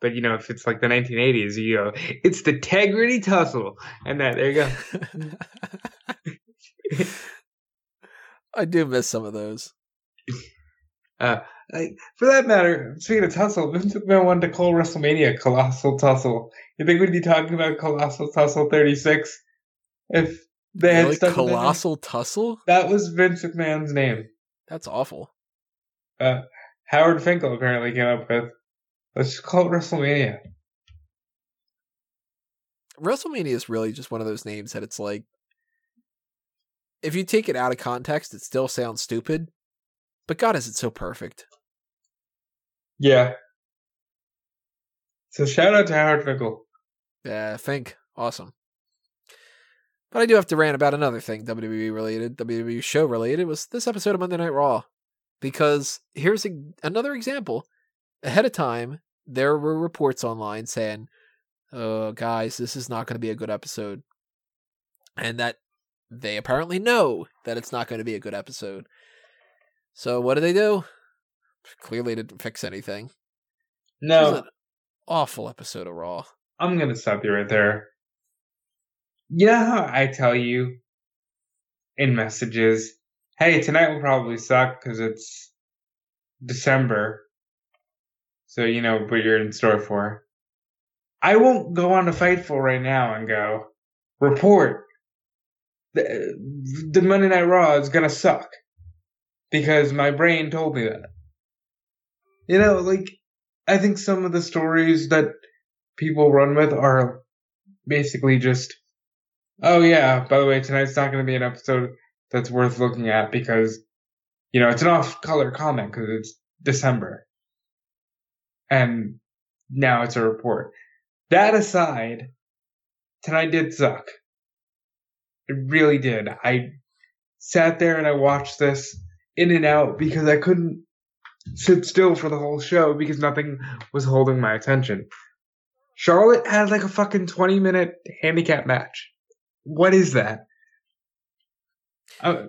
but you know if it's like the 1980s, you go it's the integrity tussle, and that there you go. I do miss some of those. Uh, for that matter, speaking of tussle, Vince McMahon wanted to call WrestleMania Colossal Tussle. You think we'd be talking about Colossal Tussle 36 if they had Really? stuck that? Colossal Tussle? That was Vince McMahon's name. That's awful. Uh, Howard Finkel apparently came up with. Let's just call it WrestleMania. WrestleMania is really just one of those names that it's like, if you take it out of context, it still sounds stupid. But God, is it so perfect? Yeah. So shout out to Howard Finkel. Yeah, think awesome. But I do have to rant about another thing WWE related, WWE show related was this episode of Monday Night Raw. Because here's a, another example. Ahead of time, there were reports online saying, "Oh, guys, this is not going to be a good episode," and that they apparently know that it's not going to be a good episode. So what do they do? Clearly, didn't fix anything. No, an awful episode of Raw. I'm gonna stop you right there. You know how I tell you in messages, hey, tonight will probably suck because it's December. So you know what you're in store for. I won't go on to Fightful right now and go, report. The, the Monday Night Raw is gonna suck. Because my brain told me that. You know, like, I think some of the stories that people run with are basically just, oh yeah, by the way, tonight's not going to be an episode that's worth looking at because, you know, it's an off color comment because it's December. And now it's a report. That aside, tonight did suck. It really did. I sat there and I watched this in and out because I couldn't sit still for the whole show because nothing was holding my attention. Charlotte had like a fucking 20 minute handicap match. What is that? Uh,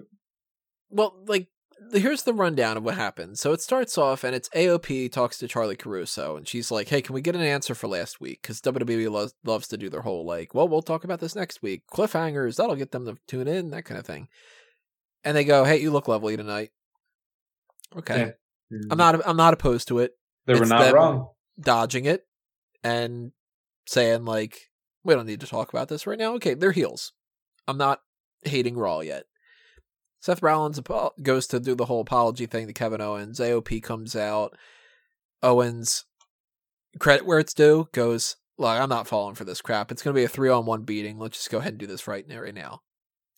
Well, like here's the rundown of what happens. So it starts off and it's AOP talks to Charly Caruso and she's like, "Hey, can we get an answer for last week?" Because WWE lo- loves to do their whole like, "Well, we'll talk about this next week." Cliffhangers that'll get them to tune in, that kind of thing. And they go, "Hey, you look lovely tonight." Okay, yeah. Mm-hmm. I'm not. I'm not opposed to it. They were it's not them- wrong. Dodging it and saying like, "We don't need to talk about this right now." Okay, they're heels. I'm not hating Raw yet. Seth Rollins apo- goes to do the whole apology thing to Kevin Owens. AOP comes out. Owens, credit where it's due, goes, Look, I'm not falling for this crap. It's going to be a three on one beating. Let's just go ahead and do this right now. Right now.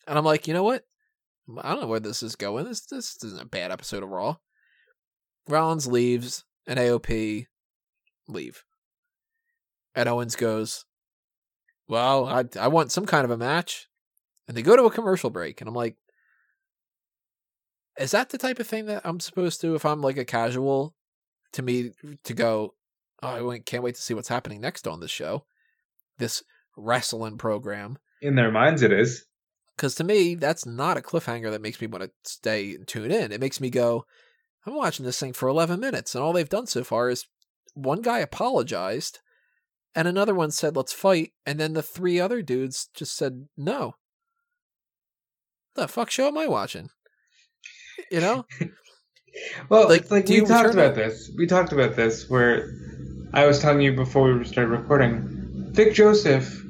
And I'm like, you know what? I don't know where this is going. This, this isn't a bad episode of Raw. Rollins leaves, and AOP leave. And Owens goes, Well, I, I want some kind of a match. And they go to a commercial break. And I'm like, is that the type of thing that I'm supposed to, if I'm like a casual, to me to go, oh, I can't wait to see what's happening next on this show, this wrestling program. In their minds, it is. Because to me, that's not a cliffhanger that makes me want to stay and tune in. It makes me go, I'm watching this thing for 11 minutes, and all they've done so far is one guy apologized, and another one said, let's fight, and then the three other dudes just said, no. The fuck show am I watching? You know? Well, Like, it's like we you talked about this. We talked about this where I was telling you before we started recording. Vic Joseph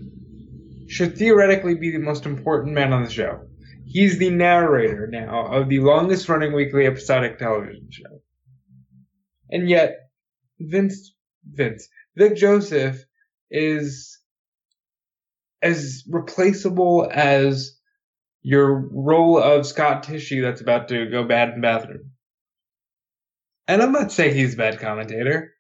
should theoretically be the most important man on the show. He's the narrator now of the longest running weekly episodic television show. And yet, Vince, Vince, Vic Joseph is as replaceable as your roll of Scott Tissue that's about to go bad in the bathroom. And I'm not saying he's a bad commentator,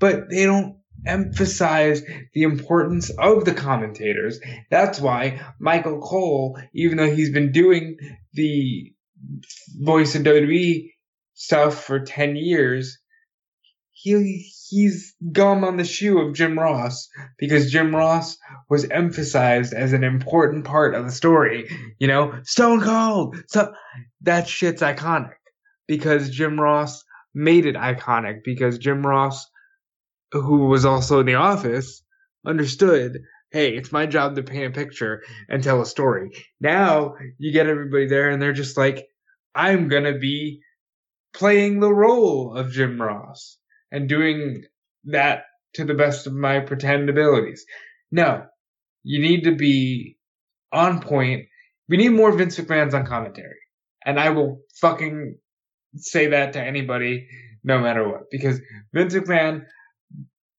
but they don't emphasize the importance of the commentators. That's why Michael Cole, even though he's been doing the voice of WWE stuff for 10 years, he he's gum on the shoe of Jim Ross because Jim Ross was emphasized as an important part of the story. You know, Stone Cold. So that shit's iconic because Jim Ross made it iconic because Jim Ross, who was also in the office, understood. Hey, it's my job to paint a picture and tell a story. Now you get everybody there and they're just like, I'm gonna be playing the role of Jim Ross and doing that to the best of my pretend abilities. No, you need to be on point. We need more Vince McMahon's on commentary. And I will fucking say that to anybody, no matter what, because Vince McMahon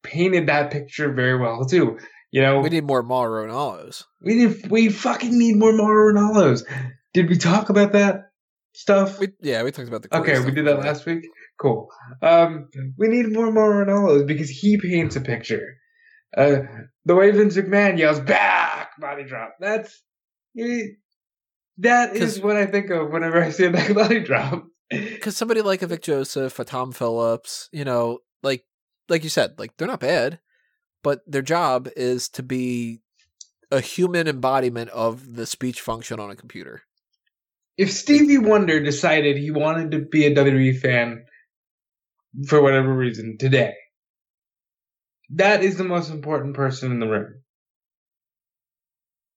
painted that picture very well too. You know, We need more Mauro Ranallo's. we need, we fucking need more Mauro Ranallo's. Did we talk about that stuff? We, yeah, we talked about the. Okay, we did that last week. Cool. Um, we need more Mauro Ranallo's because he paints a picture. Uh, the way Vince McMahon yells "back" body drop. That's that is what I think of whenever I see a back body drop. because somebody like a Vic Joseph, a Tom Phillips, you know, like like you said, like they're not bad, but their job is to be a human embodiment of the speech function on a computer. If Stevie Wonder decided he wanted to be a WWE fan for whatever reason today, that is the most important person in the room.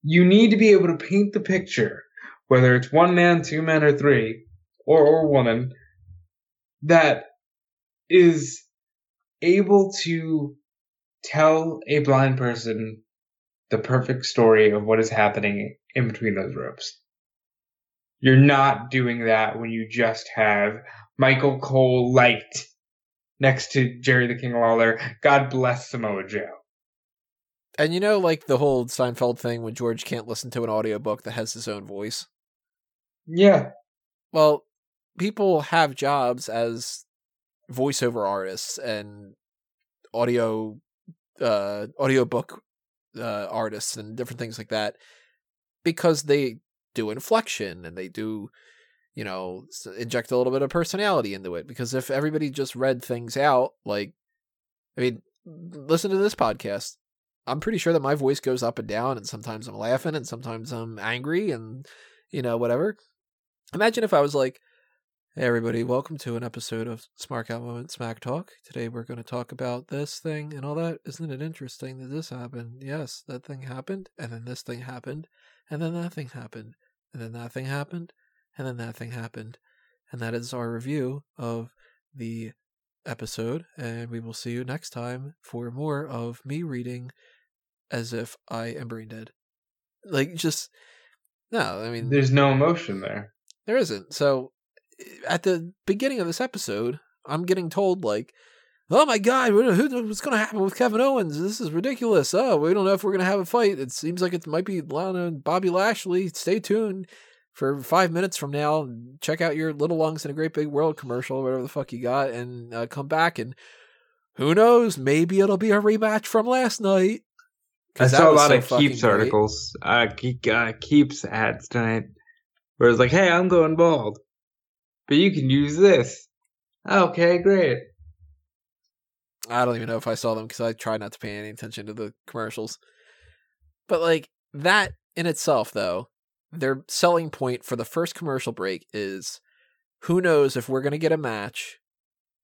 You need to be able to paint the picture, whether it's one man, two men, or three, or or woman, that is able to tell a blind person the perfect story of what is happening in between those ropes. You're not doing that when you just have Michael Cole light next to Jerry the King Lawler. God bless Samoa Joe. And you know, like the whole Seinfeld thing when George can't listen to an audiobook that has his own voice. Yeah. Well, people have jobs as voiceover artists and audio uh audiobook uh artists and different things like that because they do inflection and they do you know, inject a little bit of personality into it. Because if everybody just read things out, like, I mean, listen to this podcast. I'm pretty sure that my voice goes up and down, and sometimes I'm laughing, and sometimes I'm angry, and you know, whatever. Imagine if I was like, Hey everybody, welcome to an episode of Smark Out Moment Smack Talk. Today we're going to talk about this thing and all that. Isn't it interesting that this happened? Yes, that thing happened, and then this thing happened, and then that thing happened, and then that thing happened, and then that thing happened. And that is our review of the episode, and we will see you next time for more of me reading as if I am brain dead. Like, just, no, I mean, There's no emotion there. there isn't. So at the beginning of this episode, I'm getting told like, "Oh my God, what- what's going to happen with Kevin Owens? This is ridiculous. Oh, we don't know if we're going to have a fight. It seems like it might be Lana and Bobby Lashley. Stay tuned for five minutes from now. Check out your Little Lungs in a Great Big World commercial, whatever the fuck you got, and uh, come back and." Who knows? Maybe it'll be a rematch from last night. I saw a lot so of Keeps articles, uh, uh, Keeps ads tonight, where it's like, "Hey, I'm going bald, but you can use this." Okay, great. I don't even know if I saw them because I try not to pay any attention to the commercials. But like that in itself, though, their selling point for the first commercial break is who knows if we're going to get a match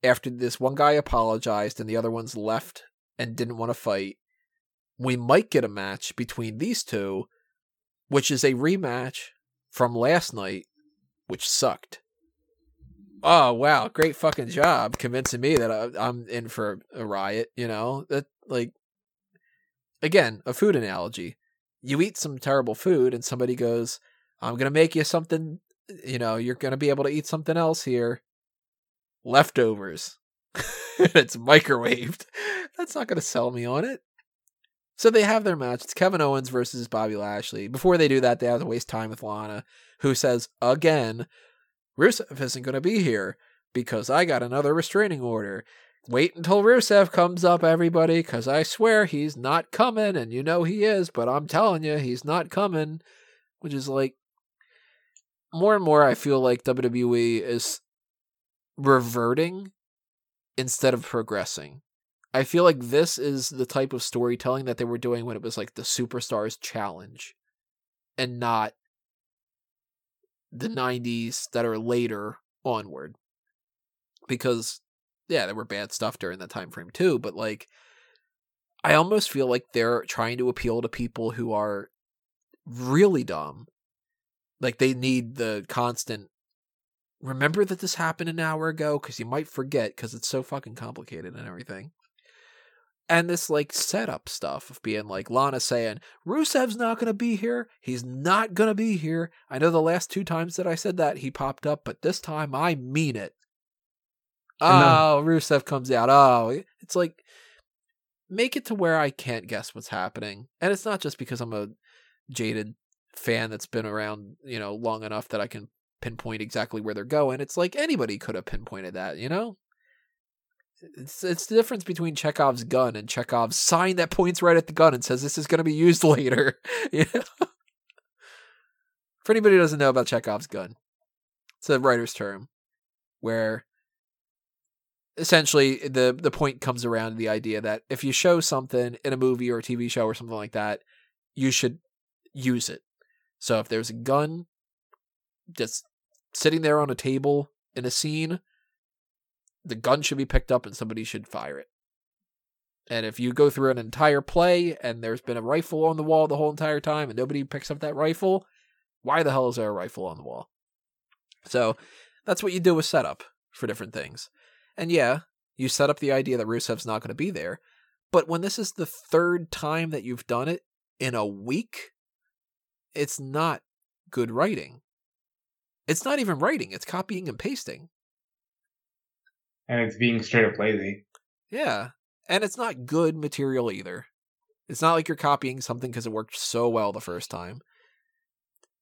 after this one guy apologized and the other one's left and didn't want to fight. We might get a match between these two, which is a rematch from last night, which sucked. Oh wow, great fucking job convincing me that I, I'm in for a riot. You know that like again a food analogy. You eat some terrible food, and somebody goes, "I'm gonna make you something." You know, you're gonna be able to eat something else here. Leftovers. it's microwaved. That's not gonna sell me on it. So they have their match. It's Kevin Owens versus Bobby Lashley. Before they do that, they have to waste time with Lana, who says again, Rusev isn't going to be here because I got another restraining order. Wait until Rusev comes up, everybody, because I swear he's not coming, and you know he is, but I'm telling you, he's not coming. Which is like, more and more, I feel like WWE is reverting instead of progressing. I feel like this is the type of storytelling that they were doing when it was like the Superstars Challenge and not the mm-hmm. 90s that are later onward. Because yeah, there were bad stuff during that time frame too, but like I almost feel like they're trying to appeal to people who are really dumb. Like they need the constant remember that this happened an hour ago cuz you might forget cuz it's so fucking complicated and everything and this like setup stuff of being like Lana saying Rusev's not gonna be here. He's not gonna be here. I know the last two times that I said that he popped up, but this time I mean it. Oh, Rusev comes out. Oh, it's like make it to where I can't guess what's happening, and it's not just because I'm a jaded fan that's been around, you know, long enough that I can pinpoint exactly where they're going. It's like anybody could have pinpointed that, you know it's it's the difference between Chekhov's gun and Chekhov's sign that points right at the gun and says this is going to be used later. For anybody who doesn't know about Chekhov's gun, it's a writer's term where essentially the the point comes around the idea that if you show something in a movie or a TV show or something like that, you should use it. So if there's a gun just sitting there on a table in a scene, the gun should be picked up and somebody should fire it. And if you go through an entire play and there's been a rifle on the wall the whole entire time and nobody picks up that rifle, why the hell is there a rifle on the wall? So that's what you do with setup for different things. And yeah, you set up the idea that Rusev's not going to be there. But when this is the third time that you've done it in a week, it's not good writing. It's not even writing, it's copying and pasting. And it's being straight up lazy. Yeah. And it's not good material either. It's not like you're copying something because it worked so well the first time.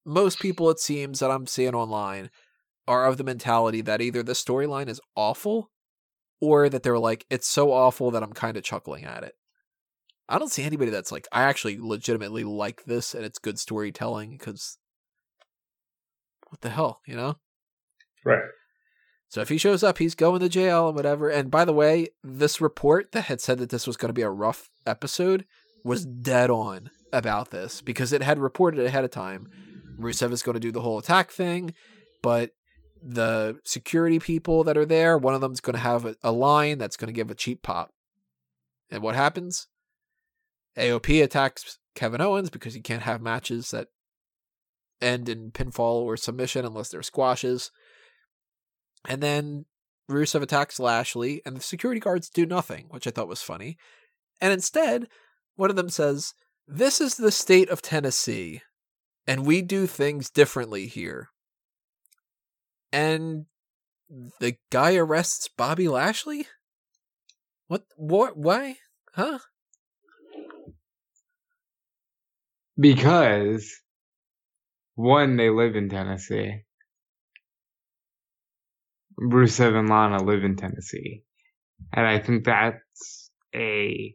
Most people, it seems, that I'm seeing online are of the mentality that either the storyline is awful or that they're like, it's so awful that I'm kind of chuckling at it. I don't see anybody that's like, I actually legitimately like this and it's good storytelling because what the hell, you know? Right. So if he shows up, he's going to jail and whatever. And by the way, this report that had said that this was going to be a rough episode was dead on about this because it had reported ahead of time. Rusev is going to do the whole attack thing, but the security people that are there, one of them's going to have a, a line that's going to give a cheap pop. And what happens? AOP attacks Kevin Owens because he can't have matches that end in pinfall or submission unless they're squashes. And then Rusev attacks Lashley, and the security guards do nothing, which I thought was funny. And instead, one of them says, This is the state of Tennessee, and we do things differently here. And the guy arrests Bobby Lashley? What? What? Why? Huh? Because one, they live in Tennessee. Rusev and Lana live in Tennessee. And I think that's a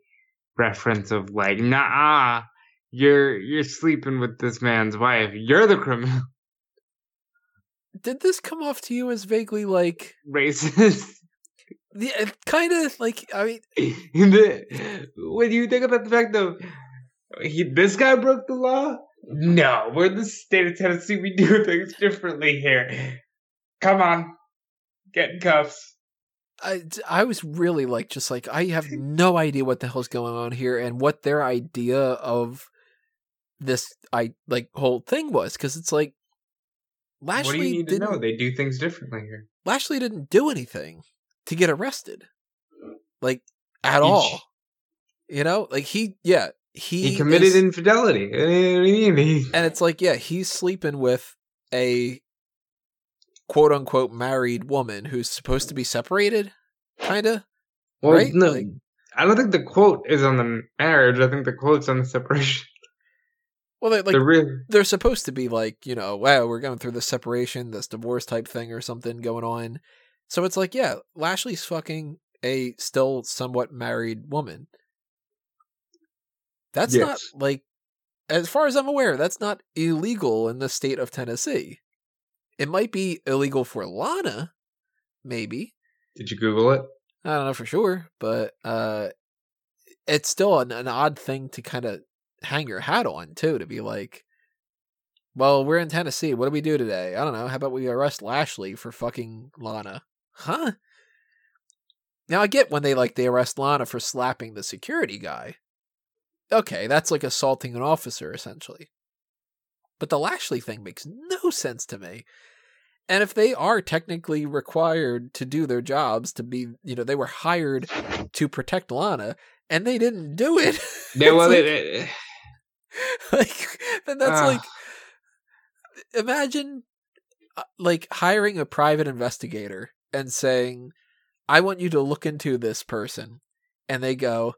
reference of like, nah, you're you're sleeping with this man's wife. You're the criminal. Did this come off to you as vaguely like Racist. yeah, kind of like I mean the, when you think about the fact that he, this guy broke the law, no, we're in the state of Tennessee. We do things differently here. Come on, get in cuffs. I, I was really like just like I have no idea what the hell's going on here and what their idea of this I like whole thing was because it's like Lashley what do you need to didn't know? They do things differently here. Lashley didn't do anything to get arrested, like at He- all. You know, like he yeah he He, committed is- infidelity. What do you mean? He- and it's like yeah he's sleeping with a quote unquote married woman who's supposed to be separated, kind of. well, right? no, Like- I don't think the quote is on the marriage. I think the quote's on the separation. Well, they, like the real, they're supposed to be like, you know, wow, we're going through this separation, this divorce type thing or something going on. So it's like, yeah, Lashley's fucking a still somewhat married woman. That's not like, as far as I'm aware, that's not illegal in the state of Tennessee. It might be illegal for Lana, maybe. did you Google it? I don't know for sure, but uh, it's still an, an odd thing to kind of hang your hat on too. To be like, well, we're in Tennessee. What do we do today? I don't know. How about we arrest Lashley for fucking Lana? Huh? Now I get when they like they arrest Lana for slapping the security guy. Okay, that's like assaulting an officer essentially. But the Lashley thing makes no sense to me. And if they are technically required to do their jobs to be, you know, they were hired to protect Lana and they didn't do it. Yeah, well, like, it, it, like, then that's ah, like imagine uh, like hiring a private investigator and saying, "I want you to look into this person." And they go,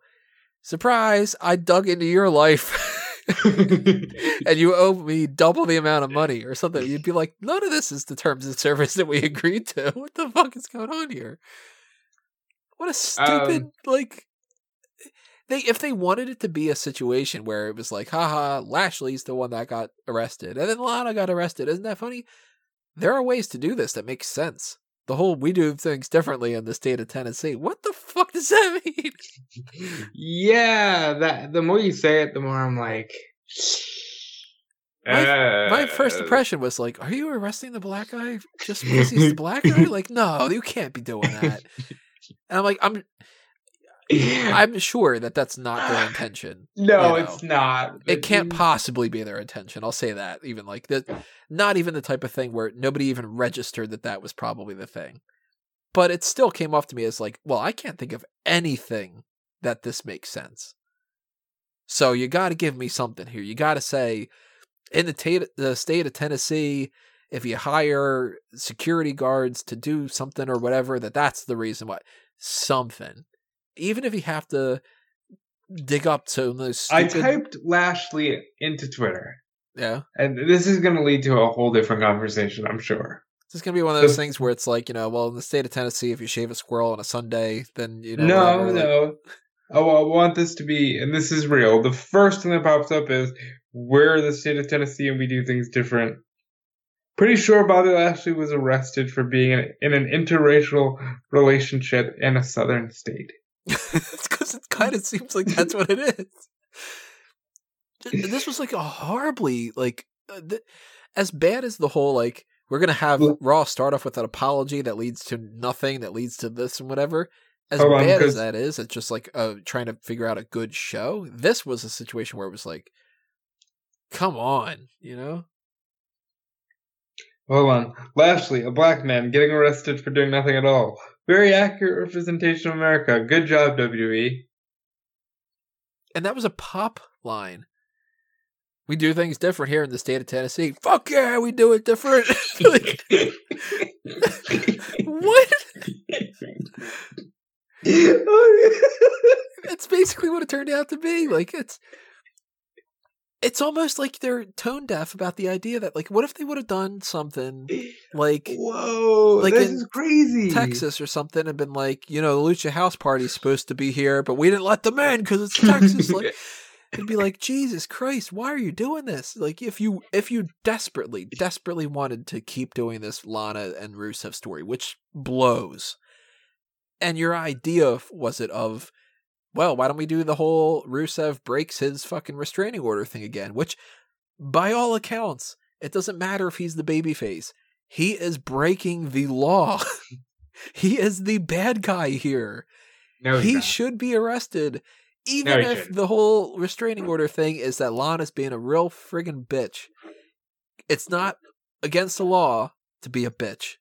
"Surprise, I dug into your life." and you owe me double the amount of money or something. You'd be like, none of this is the terms of service that we agreed to. What the fuck is going on here? What a stupid Um, like they if they wanted it to be a situation where it was like, haha, Lashley's the one that got arrested, and then Lana got arrested. Isn't that funny? There are ways to do this that make sense. The whole we do things differently in the state of Tennessee. What the fuck does that mean? yeah, that the more you say it, the more I'm like. My first uh, impression was like, "Are you arresting the black guy just because he's the black guy?" Like, no, you can't be doing that. And I'm like, I'm, I'm sure that that's not their intention. no, you know. it's not. It can't possibly be their intention. I'll say that. Even like that, not even the type of thing where nobody even registered that that was probably the thing. But it still came off to me as like, well, I can't think of anything that this makes sense. So you got to give me something here. You got to say, in the, ta- the state of Tennessee, if you hire security guards to do something or whatever, that that's the reason why. Something, even if you have to dig up to those. I typed Lashley into Twitter, yeah. and this is going to lead to a whole different conversation, I'm sure. This is gonna be one of those things where it's like, you know, well, in the state of Tennessee, if you shave a squirrel on a Sunday, then you know. no, whatever, no. Oh, I want this to be, and this is real. The first thing that pops up is we're the state of Tennessee and we do things different. Pretty sure Bobby Lashley was arrested for being in, in an interracial relationship in a southern state. it's because it kind of seems like that's what it is. This was like a horribly like uh, th- as bad as the whole like we're gonna have Well- Raw start off with an apology that leads to nothing that leads to this and whatever. As Hold on, bad as that is, it's just like uh, trying to figure out a good show. This was a situation where it was like, come on, you know. Hold on. Lashley, a black man, getting arrested for doing nothing at all. Very accurate representation of America. Good job. WWE. And that was a pop line. We do things different here in the state of Tennessee. Fuck yeah, we do it different. like, what? It's basically what it turned out to be. Like it's it's almost like they're tone deaf about the idea that like what if they would have done something like Whoa, Like this is crazy. Texas or something and been like, you know, the Lucha House Party's supposed to be here, but we didn't let them in because it's Texas. like it'd be like, Jesus Christ, why are you doing this? Like if you if you desperately, desperately wanted to keep doing this Lana and Rusev story, which blows, and your idea was it of, well, why don't we do the whole Rusev breaks his fucking restraining order thing again? Which, by all accounts, it doesn't matter if he's the babyface. He is breaking the law. he is the bad guy here no, he not. should be arrested. Even he if the whole restraining order thing is that Lana's being a real friggin' bitch. It's not against the law to be a bitch.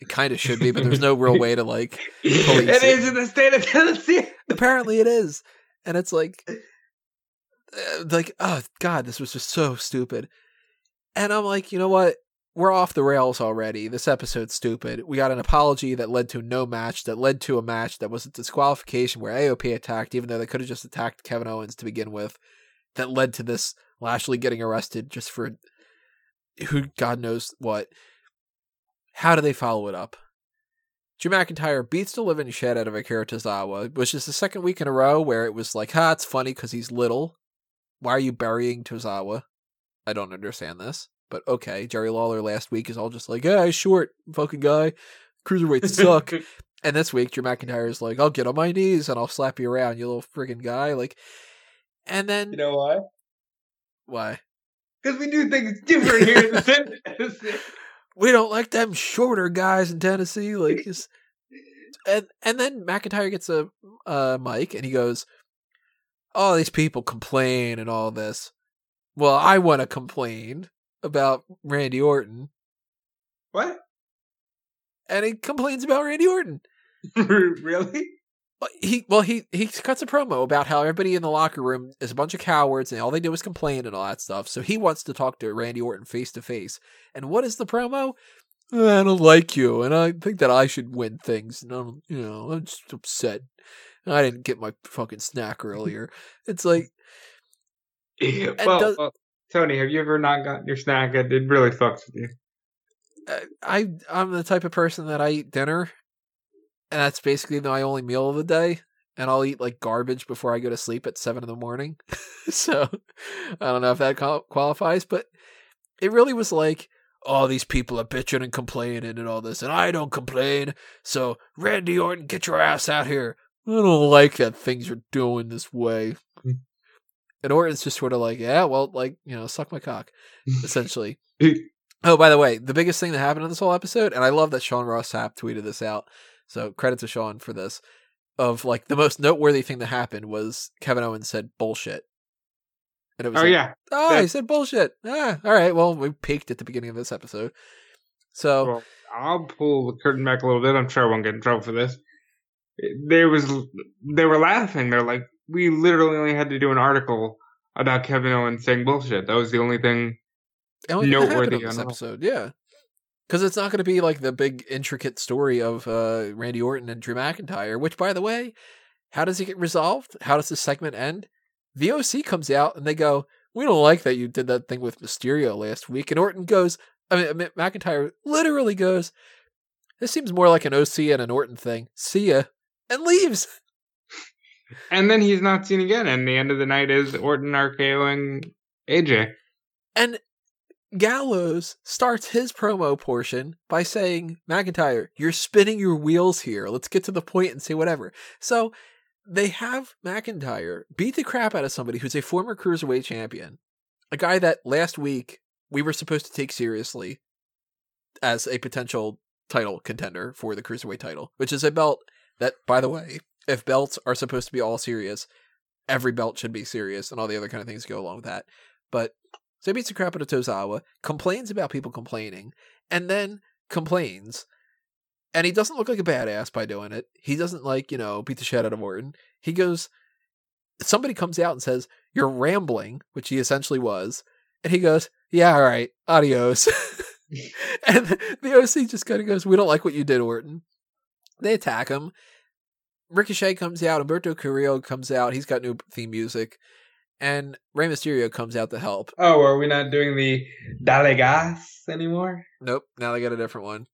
It kind of should be, but there's no real way to like. police it it. is in the state of Tennessee. Apparently, it is, and it's like, uh, like, oh god, this was just so stupid. And I'm like, you know what? We're off the rails already. This episode's stupid. We got an apology that led to no match, that led to a match that was a disqualification where AOP attacked, even though they could have just attacked Kevin Owens to begin with. That led to this Lashley getting arrested just for who God knows what. How do they follow it up? Drew McIntyre beats the living shit out of Akira Tozawa, which is just the second week in a row where it was like, ha, it's funny because he's little. Why are you burying Tozawa? I don't understand this. But okay, Jerry Lawler last week is all just like, yeah, he's short, fucking guy. Cruiserweights suck. and this week, Drew McIntyre is like, I'll get on my knees and I'll slap you around, you little friggin' guy. Like, and then you know why? why? Because we do things different here in the state of Tennessee. we don't like them shorter guys in Tennessee. Like, just, and and then McIntyre gets a uh, mic and he goes, "All these people complain and all this. Well, I want to complain about Randy Orton." What? And he complains about Randy Orton. really? Well, He well he he cuts a promo about how everybody in the locker room is a bunch of cowards and all they do is complain and all that stuff. So he wants to talk to Randy Orton face to face. And what is the promo? Eh, I don't like you, and I think that I should win things. And I'm, you know, I'm just upset. I didn't get my fucking snack earlier. It's like Well, does- well, Tony, have you ever not gotten your snack? It, really fucks with you. uh, I I'm the type of person that I eat dinner, and that's basically my only meal of the day. And I'll eat like garbage before I go to sleep at seven in the morning. so I don't know if that qualifies, but it really was like, oh, these people are bitching and complaining and all this, and I don't complain. So Randy Orton, get your ass out here. I don't like that things are doing this way. And Orton's just sort of like, yeah, well, like you know, suck my cock, essentially. Oh, by the way, the biggest thing that happened in this whole episode, and I love that Sean Ross Sapp tweeted this out. So credit to Sean for this. Of like the most noteworthy thing that happened was Kevin Owens said bullshit. And it was oh like, yeah. oh, he said bullshit. Ah, all right. Well, we peaked at the beginning of this episode. So Well, I'll pull the curtain back a little bit. I'm sure I won't get in trouble for this. There was, they were laughing. They're like, we literally only had to do an article about Kevin Owens saying bullshit. That was the only thing. the only thing that happened noteworthy this on the- episode, yeah. Because it's not going to be like the big intricate story of uh, Randy Orton and Drew McIntyre. Which, by the way, how does it get resolved? How does this segment end? The OC comes out and they go, "We don't like that you did that thing with Mysterio last week." And Orton goes, I mean McIntyre literally goes, "This seems more like an OC and an Orton thing." See ya, and leaves. And then he's not seen again. And the end of the night is Orton RKOing AJ. And Gallows starts his promo portion by saying, McIntyre, you're spinning your wheels here. Let's get to the point and say whatever. So they have McIntyre beat the crap out of somebody who's a former cruiserweight champion, a guy that last week we were supposed to take seriously as a potential title contender for the cruiserweight title, which is a belt that, by the way, if belts are supposed to be all serious, every belt should be serious and all the other kind of things go along with that. But so he beats the crap out of Tozawa, complains about people complaining, and then complains. And he doesn't look like a badass by doing it. He doesn't like, you know, beat the shit out of Orton. He goes, somebody comes out and says, You're rambling, which he essentially was. And he goes, Yeah, all right, adios. and the OC just kind of goes, We don't like what you did, Orton. They attack him. Ricochet comes out. Humberto Carrillo comes out. He's got new theme music. And Rey Mysterio comes out to help. Oh, are we not doing the Dalegas anymore? Nope. Now they got a different one,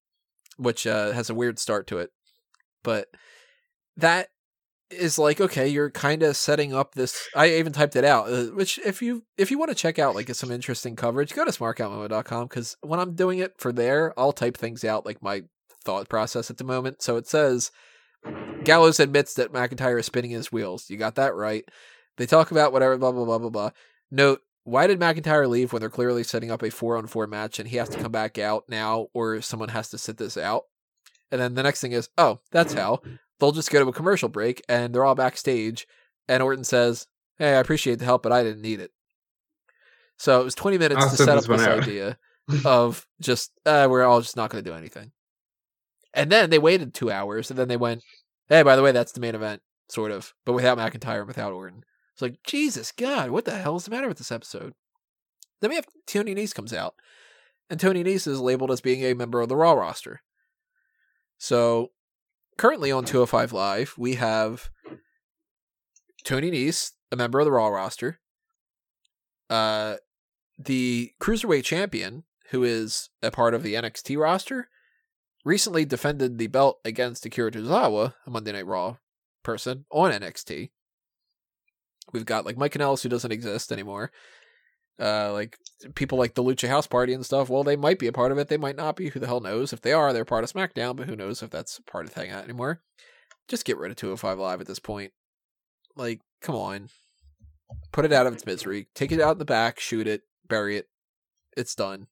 which uh, has a weird start to it. But that is like okay, you're kind of setting up this. I even typed it out. Uh, which if you if you want to check out like some interesting coverage, go to smarkoutmoment.com because when I'm doing it for there, I'll type things out like my thought process at the moment. So it says Gallows admits that McIntyre is spinning his wheels. You got that right. They talk about whatever, blah, blah, blah, blah, blah. Note, why did McIntyre leave when they're clearly setting up a four on four match and he has to come back out now or someone has to sit this out? And then the next thing is, oh, that's how. They'll just go to a commercial break and they're all backstage. And Orton says, hey, I appreciate the help, but I didn't need it. So it was 20 minutes I'll to set up this out. idea of just, uh, we're all just not going to do anything. And then they waited two hours and then they went, hey, by the way, that's the main event, sort of, but without McIntyre and without Orton. It's like, Jesus God, what the hell is the matter with this episode? Then we have Tony Nese comes out, and Tony Nese is labeled as being a member of the Raw roster. So currently on 205 Live, we have Tony Nese, a member of the Raw roster, uh, the Cruiserweight Champion, who is a part of the NXT roster, recently defended the belt against Akira Tozawa, a Monday Night Raw person, on NXT. We've got like Mike Kanellis, who doesn't exist anymore. Uh, like people like the Lucha House Party and stuff. Well, they might be a part of it. They might not be. Who the hell knows? If they are, they're part of SmackDown. But who knows if that's part of Hangout anymore? Just get rid of 205 Live at this point. Like, come on, put it out of its misery. Take it out in the back, shoot it, bury it. It's done.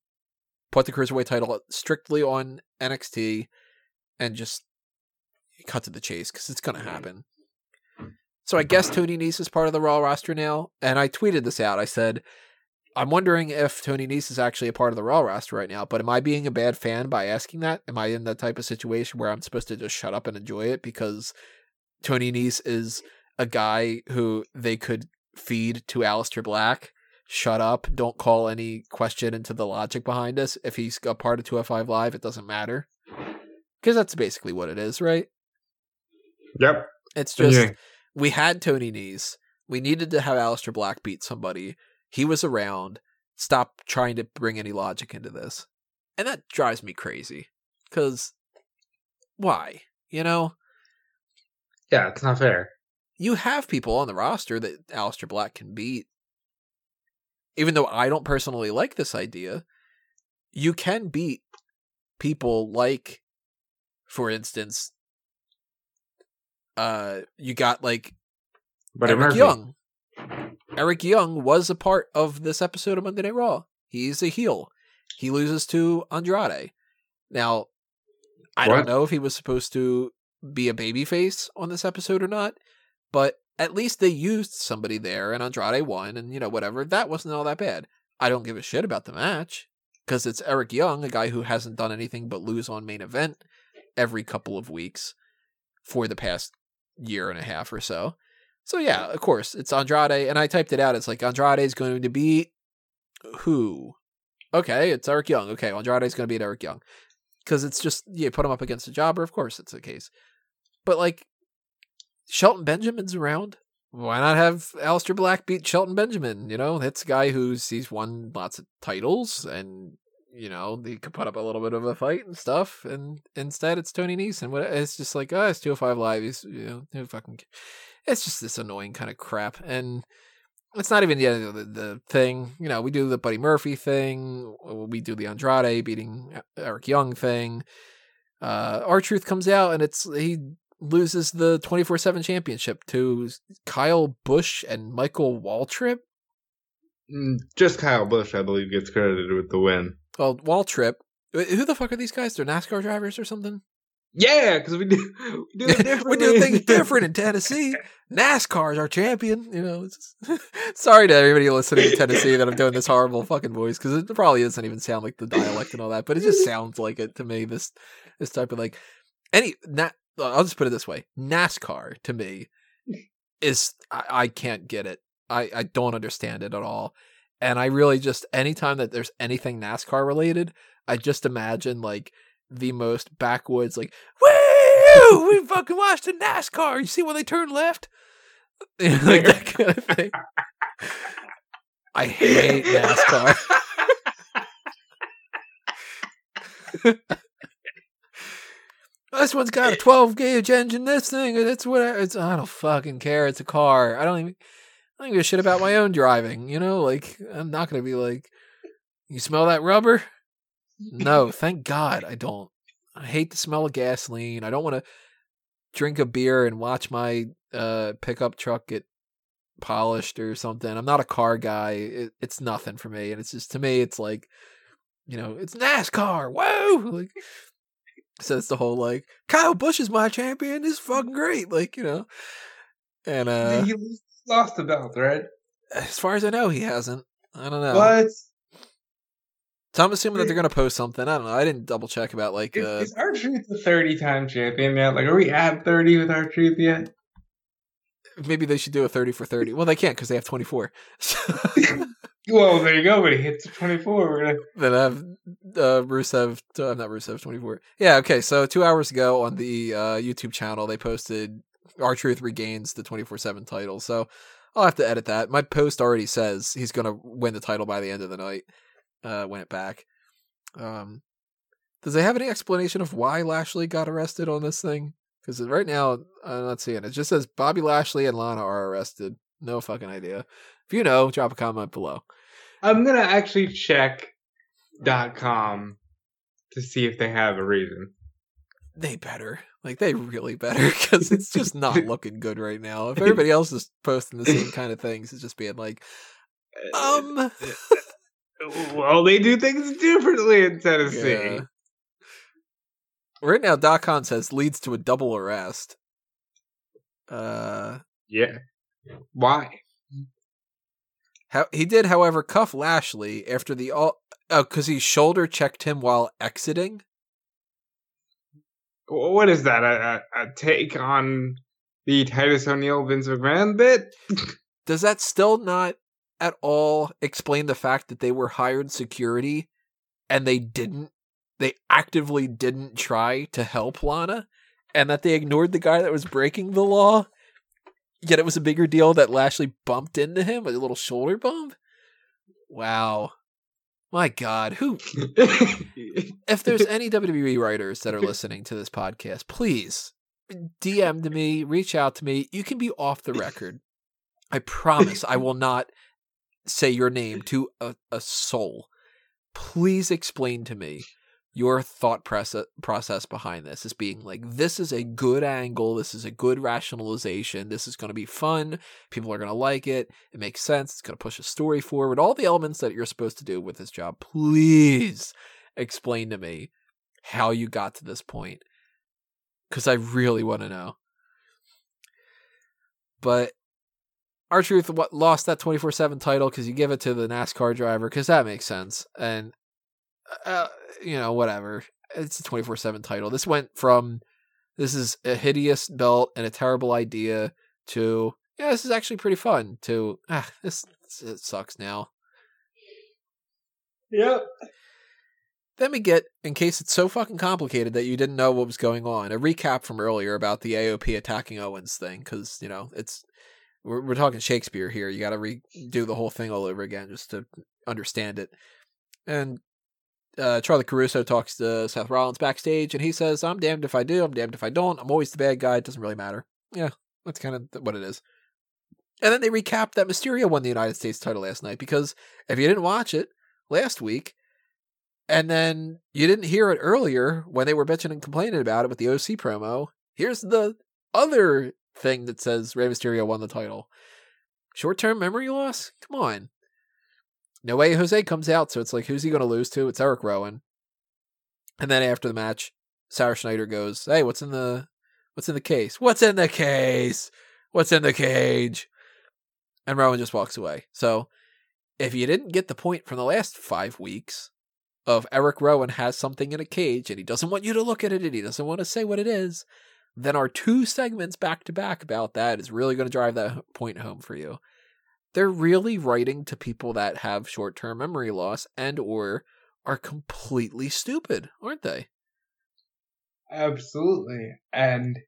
Put the cruiserweight title strictly on NXT, and just cut to the chase because it's gonna mm-hmm. happen. So I guess Tony Nese is part of the Raw roster now, and I tweeted this out. I said, I'm wondering if Tony Nese is actually a part of the Raw roster right now, but am I being a bad fan by asking that? Am I in that type of situation where I'm supposed to just shut up and enjoy it because Tony Nese is a guy who they could feed to Aleister Black? Shut up. Don't call any question into the logic behind us. If he's a part of 205 Live, it doesn't matter. Because that's basically what it is, right? Yep. It's just Yeah. we had Tony Nese. We needed to have Aleister Black beat somebody. He was around. Stop trying to bring any logic into this. And that drives me crazy. Because why? You know, Yeah, it's not fair. you have people on the roster that Aleister Black can beat. Even though I don't personally like this idea, you can beat people like, for instance, uh, you got like But Eric Murphy. Young. Eric Young was a part of this episode of Monday Night Raw. He's a heel. He loses to Andrade. Now, I What? don't know if he was supposed to be a babyface on this episode or not, but at least they used somebody there and Andrade won and, you know, whatever. That wasn't all that bad. I don't give a shit about the match because it's Eric Young, a guy who hasn't done anything but lose on main event every couple of weeks for the past year and a half or so. So yeah, of course, it's Andrade, and I typed it out. It's like Andrade is going to beat who? Okay, it's Eric Young. Okay, Andrade is going to beat Eric Young because it's just you put him up against a jobber. Of course, it's the case. But like, Shelton Benjamin's around. Why not have Aleister Black beat Shelton Benjamin? You know, that's a guy who's he's won lots of titles, and you know he could put up a little bit of a fight and stuff. And instead, it's Tony Nese, what it's just like, oh, it's two hundred five live. He's you know who fucking. It's just this annoying kind of crap, and it's not even the, the the thing. You know, we do the Buddy Murphy thing. We do the Andrade beating Eric Young thing. Uh, R-Truth comes out and it's he loses the twenty four seven championship to Kyle Busch and Michael Waltrip. Mm, Just Kyle Busch, I believe, gets credited with the win. Well, Waltrip. Who the fuck are these guys? They're NASCAR drivers or something? Yeah, because we do we do we do things different in Tennessee. NASCAR is our champion. You know. Sorry to everybody listening in Tennessee that I'm doing this horrible fucking voice because it probably doesn't even sound like the dialect and all that, but it just sounds like it to me. This this type of like any. Na- I'll just put it this way: NASCAR to me is I, I can't get it. I I don't understand it at all. And I really just anytime that there's anything NASCAR related, I just imagine like the most backwoods like woo we fucking watched the NASCAR. You see when they turn left? like that kind of thing. I hate NASCAR. this one's got a 12 gauge engine. This thing, it's what it's. I don't fucking care. It's a car. I don't even. I don't give a shit about my own driving. You know, like I'm not gonna be like, you smell that rubber? No, thank God I don't. I hate the smell of gasoline. I don't want to drink a beer and watch my uh pickup truck get polished or something. I'm not a car guy. It, it's nothing for me, and it's just to me, it's like, you know, it's NASCAR. Whoa! Like, so it's the whole like Kyle Busch is my champion. This is fucking great. Like you know, and uh he lost the belt, right? as far as I know, he hasn't. I don't know. What? So I'm assuming that they're gonna post something. I don't know. I didn't double check about like Is, uh, is R-Truth the thirty-time champion yet? Like, are we at thirty with R-Truth yet? maybe they should do a 30 for 30. Well, they can't because they have 24. So Well, there you go. When he hits twenty-four, we're gonna. then I have uh, Rusev, uh, not Rusev, 24. Yeah, okay. So two hours ago on the uh, YouTube channel, they posted R-Truth regains the 24 7 title. So I'll have to edit that. My post already says he's to win the title by the end of the night, uh, win it back. Um, does they have any explanation of why Lashley got arrested on this thing? Because right now, I'm not seeing it. It just says Bobby Lashley and Lana are arrested. No fucking idea. If you know, drop a comment below. I'm gonna actually check dot com to see if they have a reason. They better. Like, they really better because it's just not looking good right now. If everybody else is posting the same kind of things, it's just being like, um. well, they do things differently in Tennessee. Yeah. Right now, Doc Khan says leads to a double arrest. Uh, Yeah. Why? How, he did, however, cuff Lashley after the all. Oh, because he shoulder checked him while exiting. What is that? A, a, a take on the Titus O'Neil Vince McMahon bit? Does that still not at all explain the fact that they were hired security and they didn't? They actively didn't try to help Lana, and that they ignored the guy that was breaking the law. Yet it was a bigger deal that Lashley bumped into him with a little shoulder bump. Wow. My God, who if there's any WWE writers that are listening to this podcast, please DM to me, reach out to me. You can be off the record. I promise I will not say your name to a, a soul. Please explain to me your thought process behind this is being like this is a good angle. This is a good rationalization. This is going to be fun. People are going to like it. It makes sense. It's going to push a story forward. All the elements that you're supposed to do with this job please explain to me how you got to this point because i really want to know. But R-Truth lost that 24-7 title because you give it to the nascar driver? Because that makes sense. And uh, you know whatever it's a 24-7 title this went from this is a hideous belt and a terrible idea to yeah this is actually pretty fun to ah this it sucks now Yep. Then we get, in case it's so fucking complicated that you didn't know what was going on, a recap from earlier about the AOP attacking Owens thing, because you know it's we're we're talking Shakespeare here. You got to redo the whole thing all over again just to understand it. And uh, Charly Caruso talks to Seth Rollins backstage, and he says, "I'm damned if I do. I'm damned if I don't. I'm always the bad guy. It doesn't really matter." Yeah, that's kind of what it is. And then they recapped that Mysterio won the United States title last night because if you didn't watch it last week, and then you didn't hear it earlier when they were bitching and complaining about it with the OC promo, here's the other thing that says Rey Mysterio won the title. Short term memory loss? Come on. No way Jose comes out, so it's like, who's he going to lose to? It's Eric Rowan. And then after the match, Sarah Schreiber goes, "Hey, what's in the what's in the case? What's in the case? What's in the cage?" And Rowan just walks away. So, if you didn't get the point from the last 5 weeks of Eric Rowan has something in a cage and he doesn't want you to look at it and he doesn't want to say what it is, then our two segments back to back about that is really going to drive that point home for you. They're really writing to people that have short-term memory loss and or are completely stupid, aren't they? Absolutely. And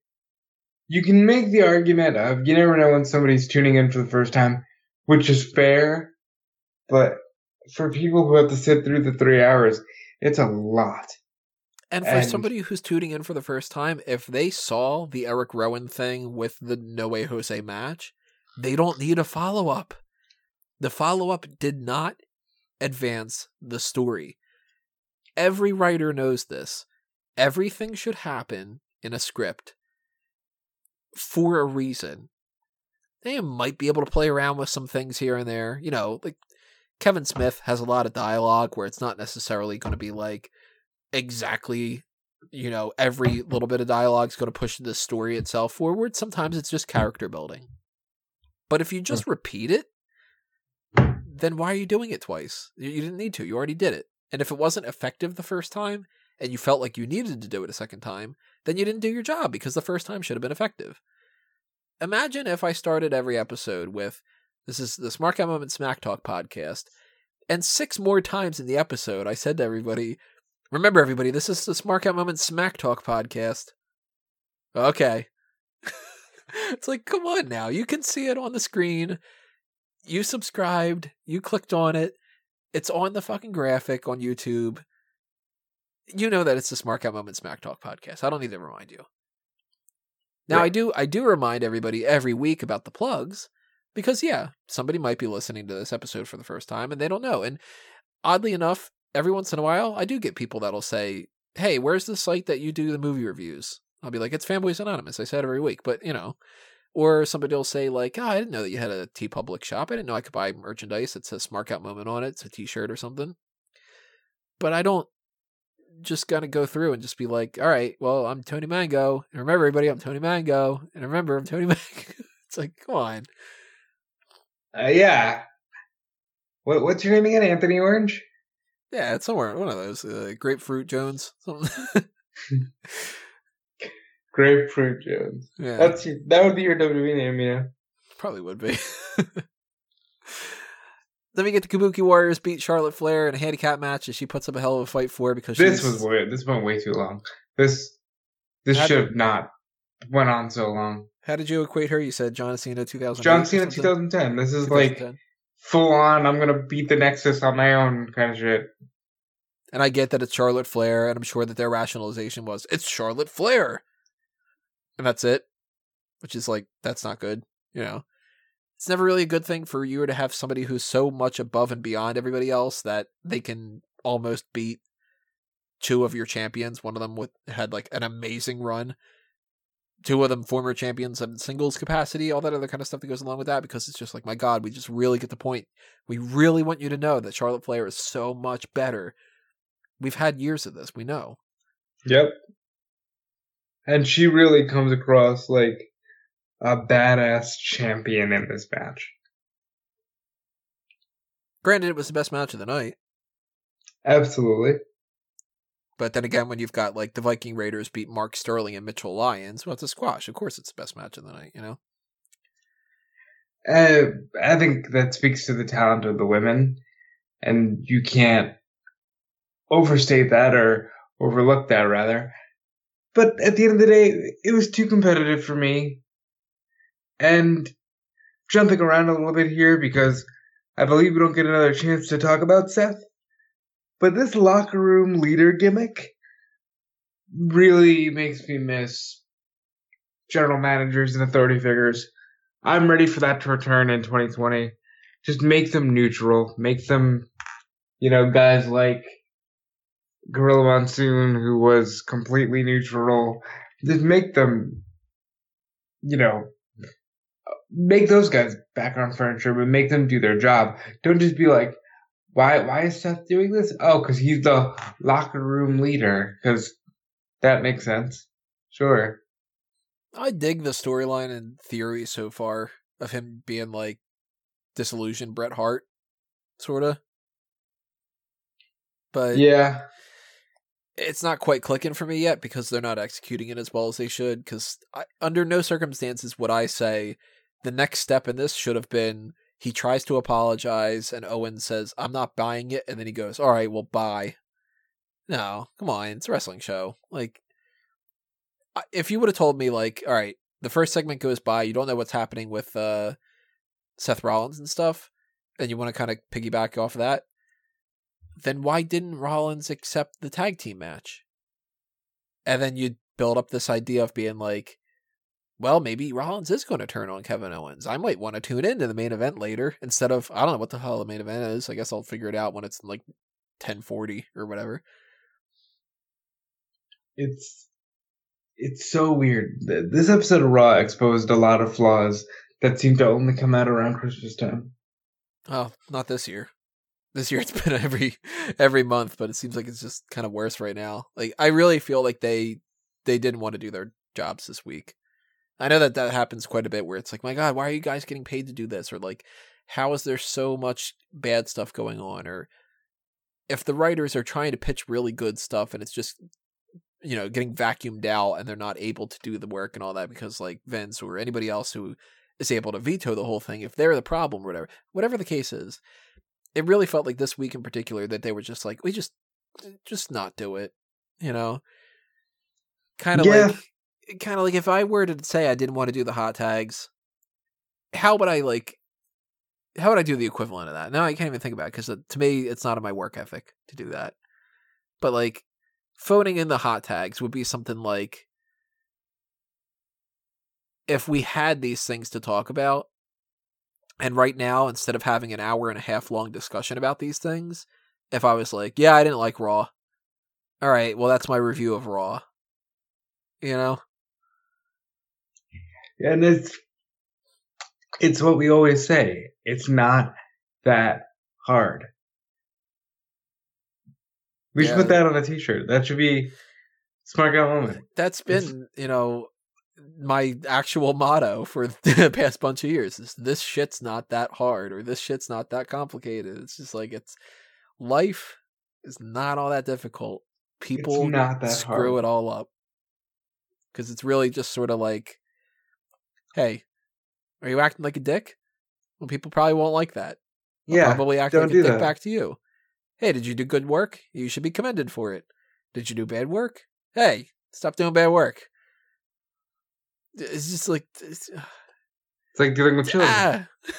you can make the argument of you never know when somebody's tuning in for the first time, which is fair, but for people who have to sit through the three hours, it's a lot. And for And- somebody who's tuning in for the first time, if they saw the Eric Rowan thing with the No Way Jose match, they don't need a follow up. The follow up did not advance the story. Every writer knows this. Everything should happen in a script for a reason. They might be able to play around with some things here and there. You know, like Kevin Smith has a lot of dialogue where it's not necessarily going to be like exactly, you know, every little bit of dialogue is going to push the story itself forward. Sometimes it's just character building. But if you just repeat it, then why are you doing it twice? You didn't need to. You already did it. And if it wasn't effective the first time and you felt like you needed to do it a second time, then you didn't do your job because the first time should have been effective. Imagine if I started every episode with this is the Smark Out Moment Smack Talk podcast, and six more times in the episode I said to everybody, Remember, everybody, this is the Smark Out Moment Smack Talk podcast. Okay. it's like, come on now. You can see it on the screen. You subscribed. You clicked on it. It's on the fucking graphic on YouTube. You know that it's the Smark Out Moment Smack Talk podcast. I don't need to remind you. Now I do I do remind everybody every week about the plugs because yeah, somebody might be listening to this episode for the first time and they don't know. And oddly enough, every once in a while I do get people that'll say, "Hey, where's the site that you do the movie reviews?" I'll be like, "It's Fanboys Anonymous." I say it every week, but you know, or somebody will say like, "Oh, I didn't know that you had a TeePublic shop. I didn't know I could buy merchandise that says Smark Out Moment on it. It's a T-shirt or something." But I don't just gotta go through and just be like, "All right, well, I'm Tony Mango, and remember, everybody, I'm Tony Mango, and remember, I'm Tony Mango." it's like, come on. Uh, yeah. What, what's your name again? Anthony Orange? Yeah, it's somewhere one of those uh, grapefruit Jones. Something. Grapefruit Jones. yeah, That's that would be your WWE name, yeah. probably would be. then we get the Kabuki Warriors beat Charlotte Flair in a handicap match, and she puts up a hell of a fight for it because This was way, this went way too long. This this should have not went on so long. How did you equate her? You said John Cena 2000. John Cena 2010. This is like full on. I'm gonna beat the Nexus on my own kind of shit. And I get that it's Charlotte Flair, and I'm sure that their rationalization was it's Charlotte Flair, and that's it. Which is like that's not good, you know. It's never really a good thing for you to have somebody who's so much above and beyond everybody else that they can almost beat two of your champions. One of them with had like an amazing run. Two of them former champions in singles capacity, all that other kind of stuff that goes along with that, because it's just like, my God, we just really get the point. We really want you to know that Charlotte Flair is so much better We've had years of this. We know. Yep. And she really comes across like a badass champion in this match. Granted, it was the best match of the night, Absolutely. but then again, when you've got like the Viking Raiders beat Mark Sterling and Mitchell Lyons, well, it's a squash. Of course, it's the best match of the night. You know. Uh, I think that speaks to the talent of the women, and you can't overstate that or overlook that, rather. But at the end of the day, it was too competitive for me. And jumping around a little bit here because I believe we don't get another chance to talk about Seth. But this locker room leader gimmick really makes me miss general managers and authority figures. I'm ready for that to return in 2020. Just make them neutral. Make them, you know, guys like Gorilla Monsoon, who was completely neutral. Just make them, you know, make those guys background furniture, but make them do their job. Don't just be like, why, why is Seth doing this? Oh, because he's the locker room leader. Because that makes sense. Sure. I dig the storyline and theory so far of him being like disillusioned Bret Hart, sorta. But Yeah. It's not quite clicking for me yet because they're not executing it as well as they should. Because under no circumstances would I say the next step in this should have been he tries to apologize and Owen says, I'm not buying it. And then he goes, All right, well, bye. No, come on. It's a wrestling show. Like, if you would have told me, like, all right, the first segment goes by, you don't know what's happening with uh, Seth Rollins and stuff, and you want to kind of piggyback off of that, then why didn't Rollins accept the tag team match? And then you build up this idea of being like, well, maybe Rollins is going to turn on Kevin Owens. I might want to tune into the main event later instead of I don't know what the hell the main event is. I guess I'll figure it out when it's like ten forty or whatever. It's it's so weird. This episode of Raw exposed a lot of flaws that seem to only come out around Christmas time. Oh, not this year. This year it's been every every month, but it seems like it's just kind of worse right now. Like I really feel like they they didn't want to do their jobs this week. I know that that happens quite a bit where it's like, my God, why are you guys getting paid to do this? Or like, how is there so much bad stuff going on? Or if the writers are trying to pitch really good stuff and it's just you know getting vacuumed out and they're not able to do the work and all that because like Vince or anybody else who is able to veto the whole thing if they're the problem or whatever whatever the case is it really felt like this week in particular that they were just like we just just not do it you know? Kind of Yeah. like kind of like if i were to say i didn't want to do the hot tags how would i like how would i do the equivalent of that? Now i can't even think about it because uh, to me it's not in my work ethic to do that. But like phoning in the hot tags would be something like if we had these things to talk about and right now instead of having an hour and a half long discussion about these things if i was like yeah i didn't like raw all right well that's my review of raw you know And it's it's what we always say. It's not that hard. We should put that on a t-shirt. That should be smart guy moment. That's been you know my actual motto for the past bunch of years is this shit's not that hard or this shit's not that complicated. It's just like it's life is not all that difficult. People that screw hard. it all up. Because it's really just sort of like hey are you acting like a dick? Well people probably won't like that. They'll Yeah. probably act don't like a dick that. back to you. Hey did you do good work? You should be commended for it. Did you do bad work? Hey stop doing bad work it's just like it's, It's like dealing with children. ah,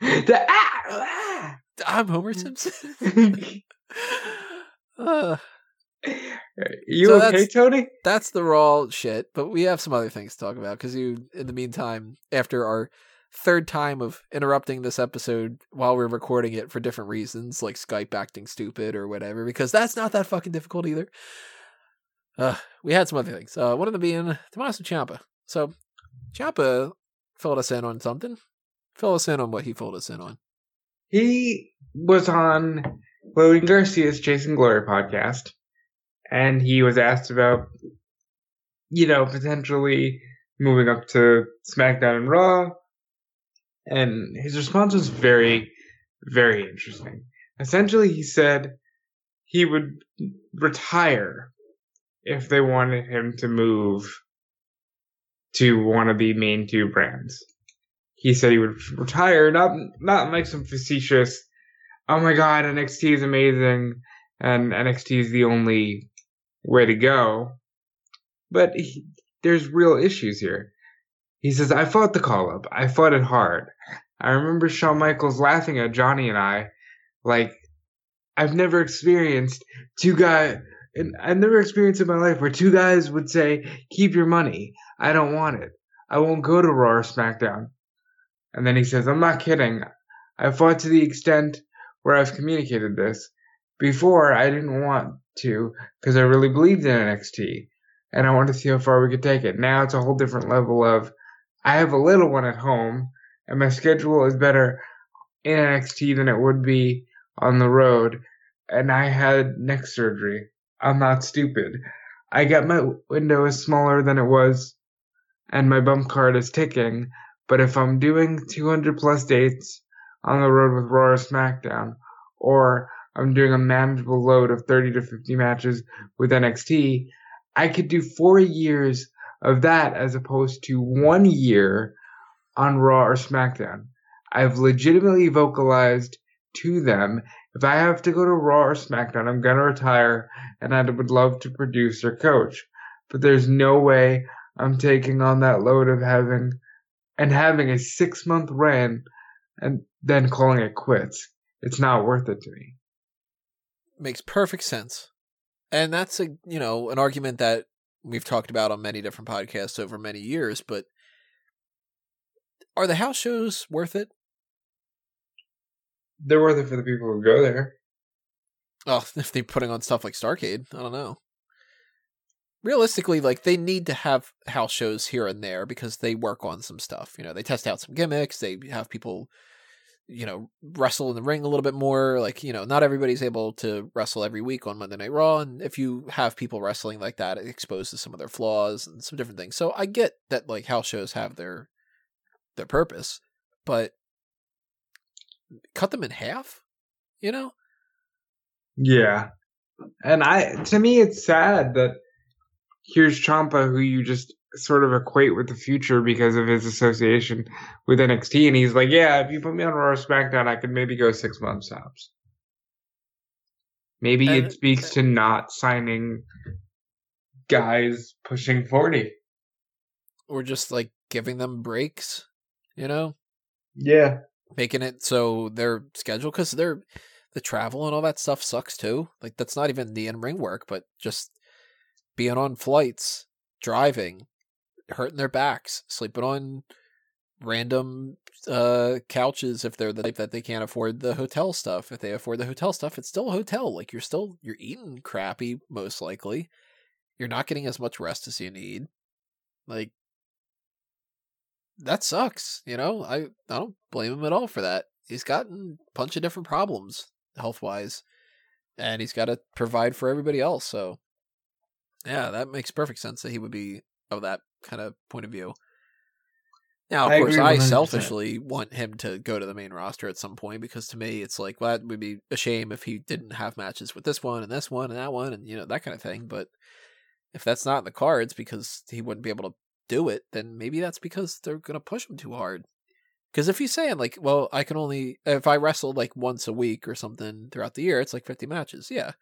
The- ah, i'm Mm. homer simpson ah. uh, you So okay, that's- Tony? that's the raw shit but we have some other things to talk about because you in the meantime after our third time of interrupting this episode while we're recording it for different reasons like skype acting stupid or whatever because that's not that fucking difficult either uh we had some other things uh one of them being tommaso ciampa so ciampa filled us in on something fill us in on what he filled us in on He was on Lilian Garcia's Chasing Glory podcast, and he was asked about, you know, potentially moving up to SmackDown and Raw, and his response was very, very interesting. Essentially, he said he would retire if they wanted him to move to one of the main two brands he said he would retire, not not like some facetious, oh my god, NXT is amazing and NXT is the only way to go. But he, there's real issues here. He says, I fought the call up. I fought it hard. I remember Shawn Michaels laughing at Johnny and I, like, I've never experienced two guys, and I've never experienced in my life where two guys would say, keep your money. I don't want it. I won't go to Raw or SmackDown. And then he says, I'm not kidding. I fought to the extent where I've communicated this. Before, I didn't want to because I really believed in NXT and I wanted to see how far we could take it. Now it's a whole different level of I have a little one at home and my schedule is better in NXT than it would be on the road. And I had neck surgery. I'm not stupid. I get my window is smaller than it was and my bump card is ticking. But if I'm doing 200 plus dates on the road with Raw or SmackDown, or I'm doing a manageable load of 30 to 50 matches with NXT, I could do four years of that as opposed to one year on Raw or SmackDown. I've legitimately vocalized to them if I have to go to Raw or SmackDown, I'm gonna retire and I would love to produce or coach. But there's no way I'm taking on that load of having and having a six month run and then calling it quits. It's not worth it to me. Makes perfect sense. And that's a you know, an argument that we've talked about on many different podcasts over many years, but are the house shows worth it? They're worth it for the people who go there. Oh, if they're putting on stuff like Starcade, I don't know. Realistically, like they need to have house shows here and there because they work on some stuff. You know, they test out some gimmicks. They have people, you know, wrestle in the ring a little bit more. Like, you know, not everybody's able to wrestle every week on Monday Night Raw. And if you have people wrestling like that, it exposes some of their flaws and some different things. So I get that like house shows have their their purpose, but cut them in half, you know? Yeah. And I to me it's sad that here's Ciampa who you just sort of equate with the future because of his association with NXT and he's like, Yeah, if you put me on Raw or SmackDown I could maybe go six months tops. Maybe And- it speaks to not signing guys pushing forty. Or just like giving them breaks, you know? Yeah. Making it so their schedule because they're the travel and all that stuff sucks too. Like that's not even the in ring work, but just being on flights, driving, hurting their backs, sleeping on random uh couches if they're the type that they can't afford the hotel stuff. If they afford the hotel stuff, it's still a hotel. Like you're still you're eating crappy most likely. You're not getting as much rest as you need. Like that sucks, you know? I I don't blame him at all for that. He's gotten a bunch of different problems health wise. And he's got to provide for everybody else. So yeah, that makes perfect sense that he would be of that kind of point of view. Now, of I course, I selfishly want him to go to the main roster at some point because to me, it's like, well, that would be a shame if he didn't have matches with this one and this one and that one and, you know, that kind of thing. But if that's not in the cards because he wouldn't be able to do it, then maybe that's because they're going to push him too hard. Because if he's saying, like, well, I can only, if I wrestle like once a week or something throughout the year, it's like 50 matches. Yeah.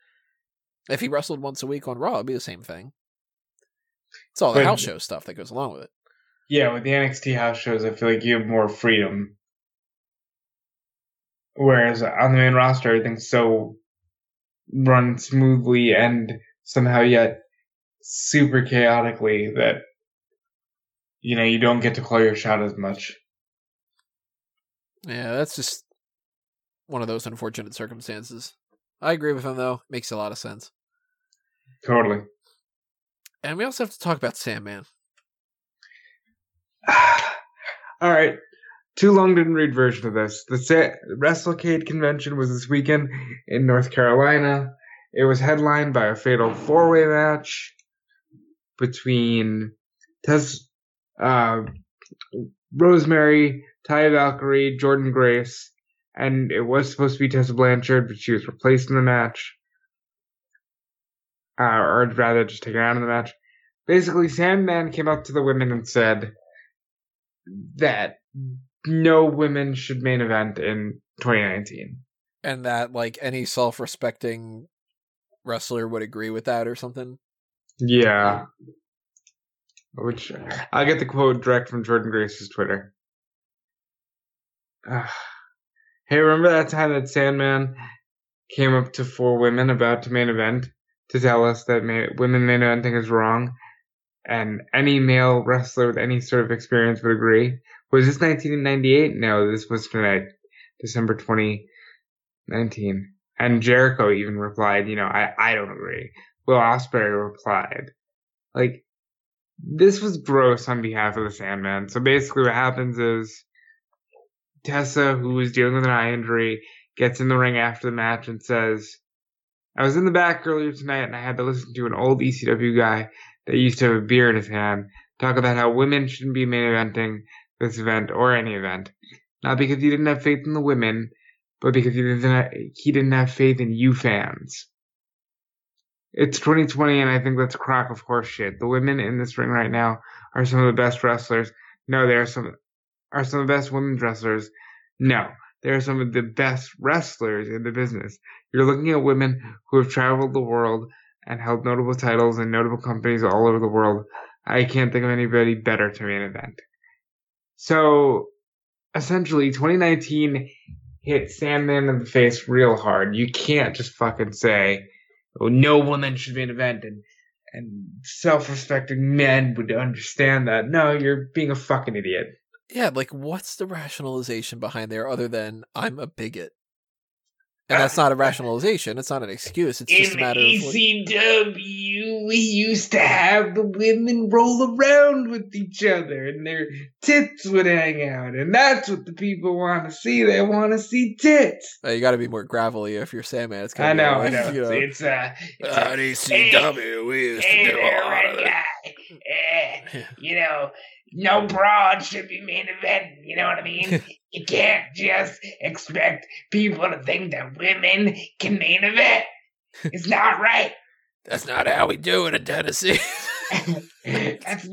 If he wrestled once a week on Raw, it'd be the same thing. It's all the But- house show stuff that goes along with it. Yeah, with the NXT house shows, I feel like you have more freedom. Whereas on the main roster, everything's so run smoothly and somehow yet super chaotically that you know you don't get to call your shot as much. Yeah, that's just one of those unfortunate circumstances. I agree with him, though. Makes a lot of sense. Totally. And we also have to talk about Sandman. All right. Too long didn't read version of this. The Sa- WrestleCade convention was this weekend in North Carolina. It was headlined by a fatal four-way match between Tess, uh, Rosemary, Taya Valkyrie, Jordynne Grace, and it was supposed to be Tessa Blanchard, but she was replaced in the match. Uh, or rather, just taken out of the match. Basically, Sandman came up to the women and said that no women should main event in 2019. And that, like, any self respecting wrestler would agree with that or something. Yeah. Which I'll get the quote direct from Jordynne Grace's Twitter. Ah. hey, remember that time that Sandman came up to four women about to main event to tell us that ma- women main eventing is wrong? and any male wrestler with any sort of experience would agree. Was this 1998? No, this was tonight, December 2019. And Jericho even replied, you know, I, I don't agree. Will Ospreay replied, like, this was gross on behalf of the Sandman. So basically what happens is Tessa, who was dealing with an eye injury, gets in the ring after the match and says, I was in the back earlier tonight and I had to listen to an old ECW guy that used to have a beer in his hand talk about how women shouldn't be main eventing this event or any event. Not because he didn't have faith in the women, but because he didn't have, he didn't have faith in you fans. It's 2020 and I think that's a crock of horse shit. The women in this ring right now are some of the best wrestlers. No, they are some are some of the best women wrestlers. No, they are some of the best wrestlers in the business. You're looking at women who have traveled the world and held notable titles in notable companies all over the world. I can't think of anybody better to main event. So essentially 2019 hit Sandman in the face real hard. You can't just fucking say, no woman should be an event and and self-respecting men would understand that. No, you're being a fucking idiot. Yeah, like what's the rationalization behind there other than I'm a bigot? And that's not a rationalization. It's not an excuse. It's just In a matter of like, ECW, we used to have the women roll around with each other and their tits would hang out. And that's what the people want to see. They want to see tits. uh, you got to be more gravelly if you're Sandman. It's I gotta know, I know. you know, It's, uh, it's at a, ECW, we used to hey do a there, lot red of it. guy. Eh, you know, no broad should be main event. You know what I mean? you can't just expect people to think that women can main event. It's not right. That's not how we do it in Tennessee. that's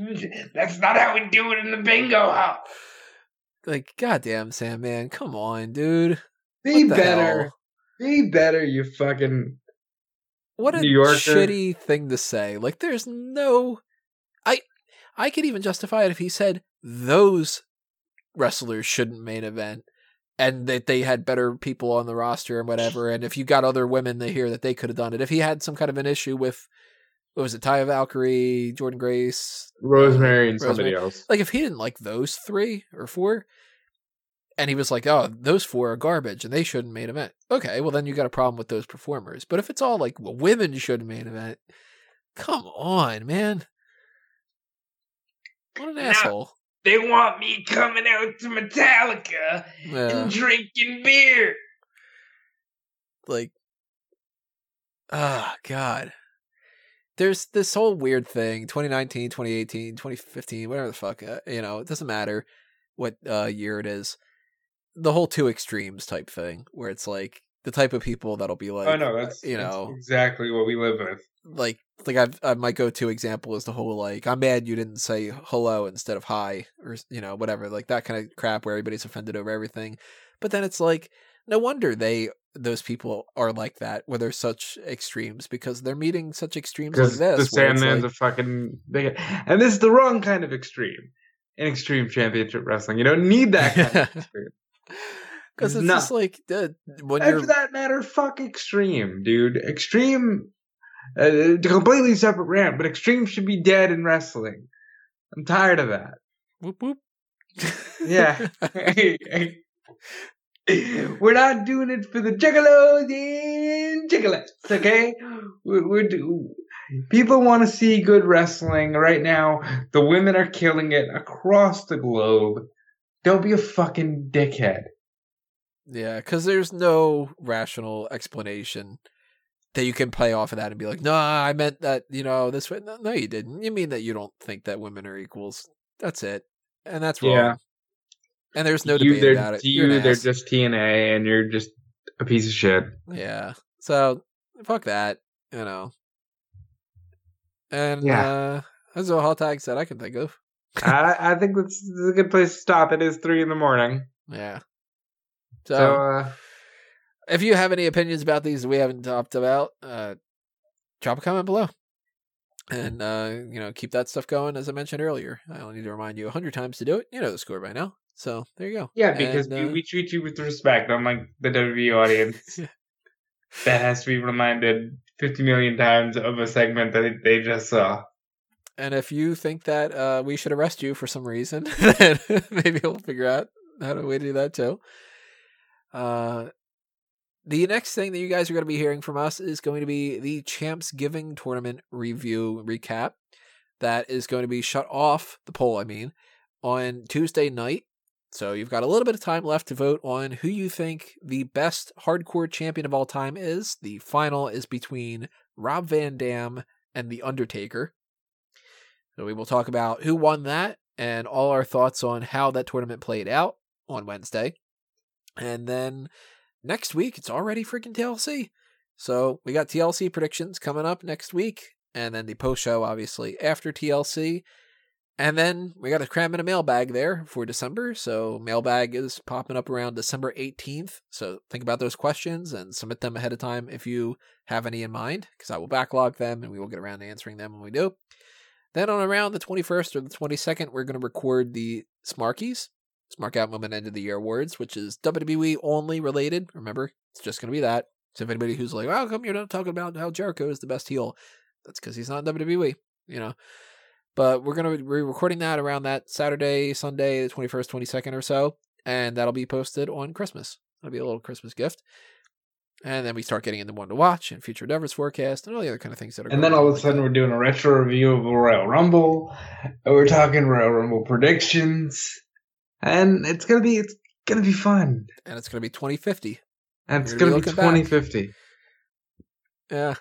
that's not how we do it in the bingo hall. like, goddamn, Sam, man, come on, dude. Be better. hell? Be better, you fucking. What a New Yorker. shitty thing to say. Like, there's no. I I could even justify it if he said those wrestlers shouldn't main event, and that they had better people on the roster and whatever. And if you got other women to hear that they could have done it, if he had some kind of an issue with, what was it, Taya Valkyrie, Jordynne Grace, Rosemary and Rosemary. somebody else. like if he didn't like those three or four and he was like oh those four are garbage and they shouldn't main event okay well then you got a problem with those performers but if it's all like well women should main event come on man what an No. asshole They want me coming out to Metallica yeah, and drinking beer. like ah god there's this whole weird thing 2019 2018 2015 whatever the fuck uh, you know it doesn't matter what uh year it is the whole two extremes type thing where it's like the type of people that'll be like oh no, that's you that's know exactly what we live with. Like like I've, I my go-to example is the whole like I'm mad you didn't say hello instead of hi or you know whatever like that kind of crap where everybody's offended over everything but then it's like no wonder they those people are like that where they're such extremes because they're meeting such extremes like this the Sandman's like- a fucking bigot. And this is the wrong kind of extreme. In extreme championship wrestling. You don't need that kind of extreme. Because it's No. just like uh, when And you're for that matter, fuck extreme, dude. Extreme, uh, completely separate rant, but extreme should be dead in wrestling. I'm tired of that. whoop whoop. Yeah. we're not doing it for the juggalos and juggalettes, okay? We're, we're do- people want to see good wrestling right now. The women are killing it across the globe. Don't be a fucking dickhead. Yeah, because there's no rational explanation that you can play off of that and be like, "No, I meant that." You know, this way. No, no, you didn't. You mean that you don't think that women are equals. That's it, and that's wrong. Yeah. And there's no you, debate about it. to you, they're ass. just TNA, and you're just a piece of shit. yeah. So fuck that. You know. And Yeah. uh that's all hot tags that I can think of. I, I think that's, this is a good place to stop. It is three in the morning. Yeah. So, So, uh, if you have any opinions about these we haven't talked about, uh, drop a comment below. And, uh, you know, keep that stuff going, as I mentioned earlier. I only need to remind you a hundred times to do it. You know the score by now. So there you go. yeah, because And, we, uh, we treat you with respect, unlike the WWE audience. that has to be reminded 50 million times of a segment that they just saw. And if you think that uh, we should arrest you for some reason, then maybe we'll figure out how to way to do that too. Uh, the next thing that you guys are going to be hearing from us is going to be the Champs Giving Tournament review recap. That is going to be shut off the poll. I mean, on Tuesday night. So you've got a little bit of time left to vote on who you think the best hardcore champion of all time is. The final is between Rob Van Dam and The Undertaker. So we will talk about who won that and all our thoughts on how that tournament played out on Wednesday. And then next week, it's already freaking TLC. So we got TLC predictions coming up next week, and then the post show, obviously, after TLC. And then we got to cram in a mailbag there for December. So mailbag is popping up around December 18th. So think about those questions and submit them ahead of time if you have any in mind, because I will backlog them and we will get around to answering them when we do. Then on around the 21st or the 22nd, we're going to record the Smarkies, Smark Out Moment End of the Year Awards, which is WWE only related. Remember, it's just going to be that. So if anybody who's like, how come you're not talking about how Jericho is the best heel? That's because he's not in WWE, you know. But we're going to be recording that around that Saturday, Sunday, the 21st, 22nd or so. And that'll be posted on Christmas. That'll be a little Christmas gift. And then we start getting into one to watch and future endeavors forecast and all the other kind of things that are And then all of a sudden we're doing a retro review of a Royal Rumble. and We're talking Royal Rumble predictions. And it's gonna be it's gonna be fun. and it's going to be 2050. And it's to be looking back. 2050. Yeah,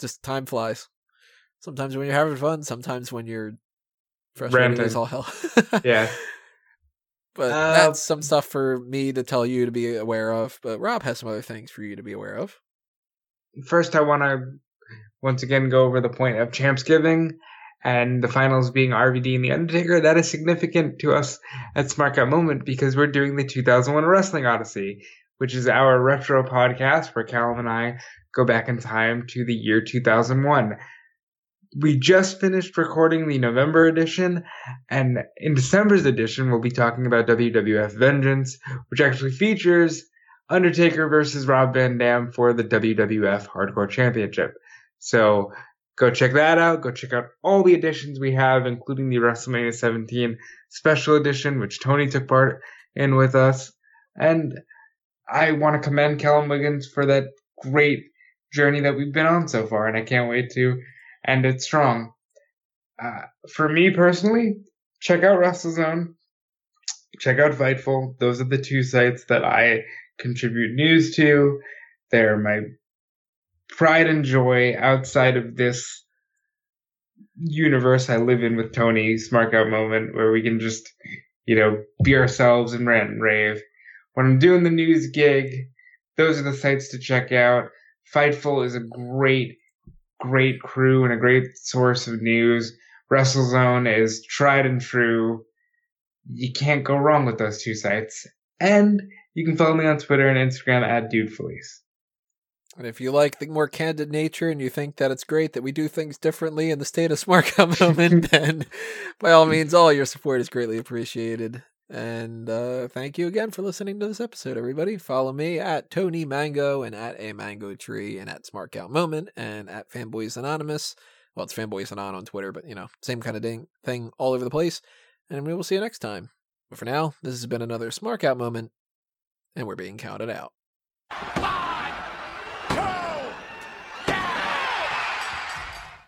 just time flies. Sometimes when you're having fun, sometimes when you're frustrated as all hell. Yeah. But Uh, that's some stuff for me to tell you to be aware of. But Rob has some other things for you to be aware of. First, I want to once again go over the point of Champs Giving and the finals being RVD and The Undertaker. That is significant to us at Smark Out Moment because we're doing the 2001 Wrestling Odyssey, which is our retro podcast where Callum and I go back in time to the year 2001. We just finished recording the November edition, and in December's edition, we'll be talking about WWF Vengeance, which actually features Undertaker versus Rob Van Dam for the WWF Hardcore Championship. So go check that out. Go check out all the editions we have, including the WrestleMania 17 special edition, which Tony took part in with us. And I want to commend Callum Wiggins for that great journey that we've been on so far, and I can't wait to end it strong. Uh, for me personally, check out WrestleZone, check out Fightful. Those are the two sites that I contribute news to. They're my pride and joy outside of this universe I live in with Tony, Smark Out Moment, where we can just, you know, be ourselves and rant and rave. When I'm doing the news gig, those are the sites to check out. Fightful is a great, great crew and a great source of news. WrestleZone is tried and true. You can't go wrong with those two sites. And you can follow me on Twitter and Instagram at DudeFelice. And if you like the more candid nature and you think that it's great that we do things differently in the state of Smart moment, then by all means, all your support is greatly appreciated. And uh, thank you again for listening to this episode, everybody. Follow me at Tony Mango and at a Mango Tree and at Smark Out Moment and at Fanboys Anonymous. Well, it's Fanboys Anon on Twitter, but you know, same kind of ding- thing all over the place. And we will see you next time. But for now, this has been another Smark Out moment, and we're being counted out.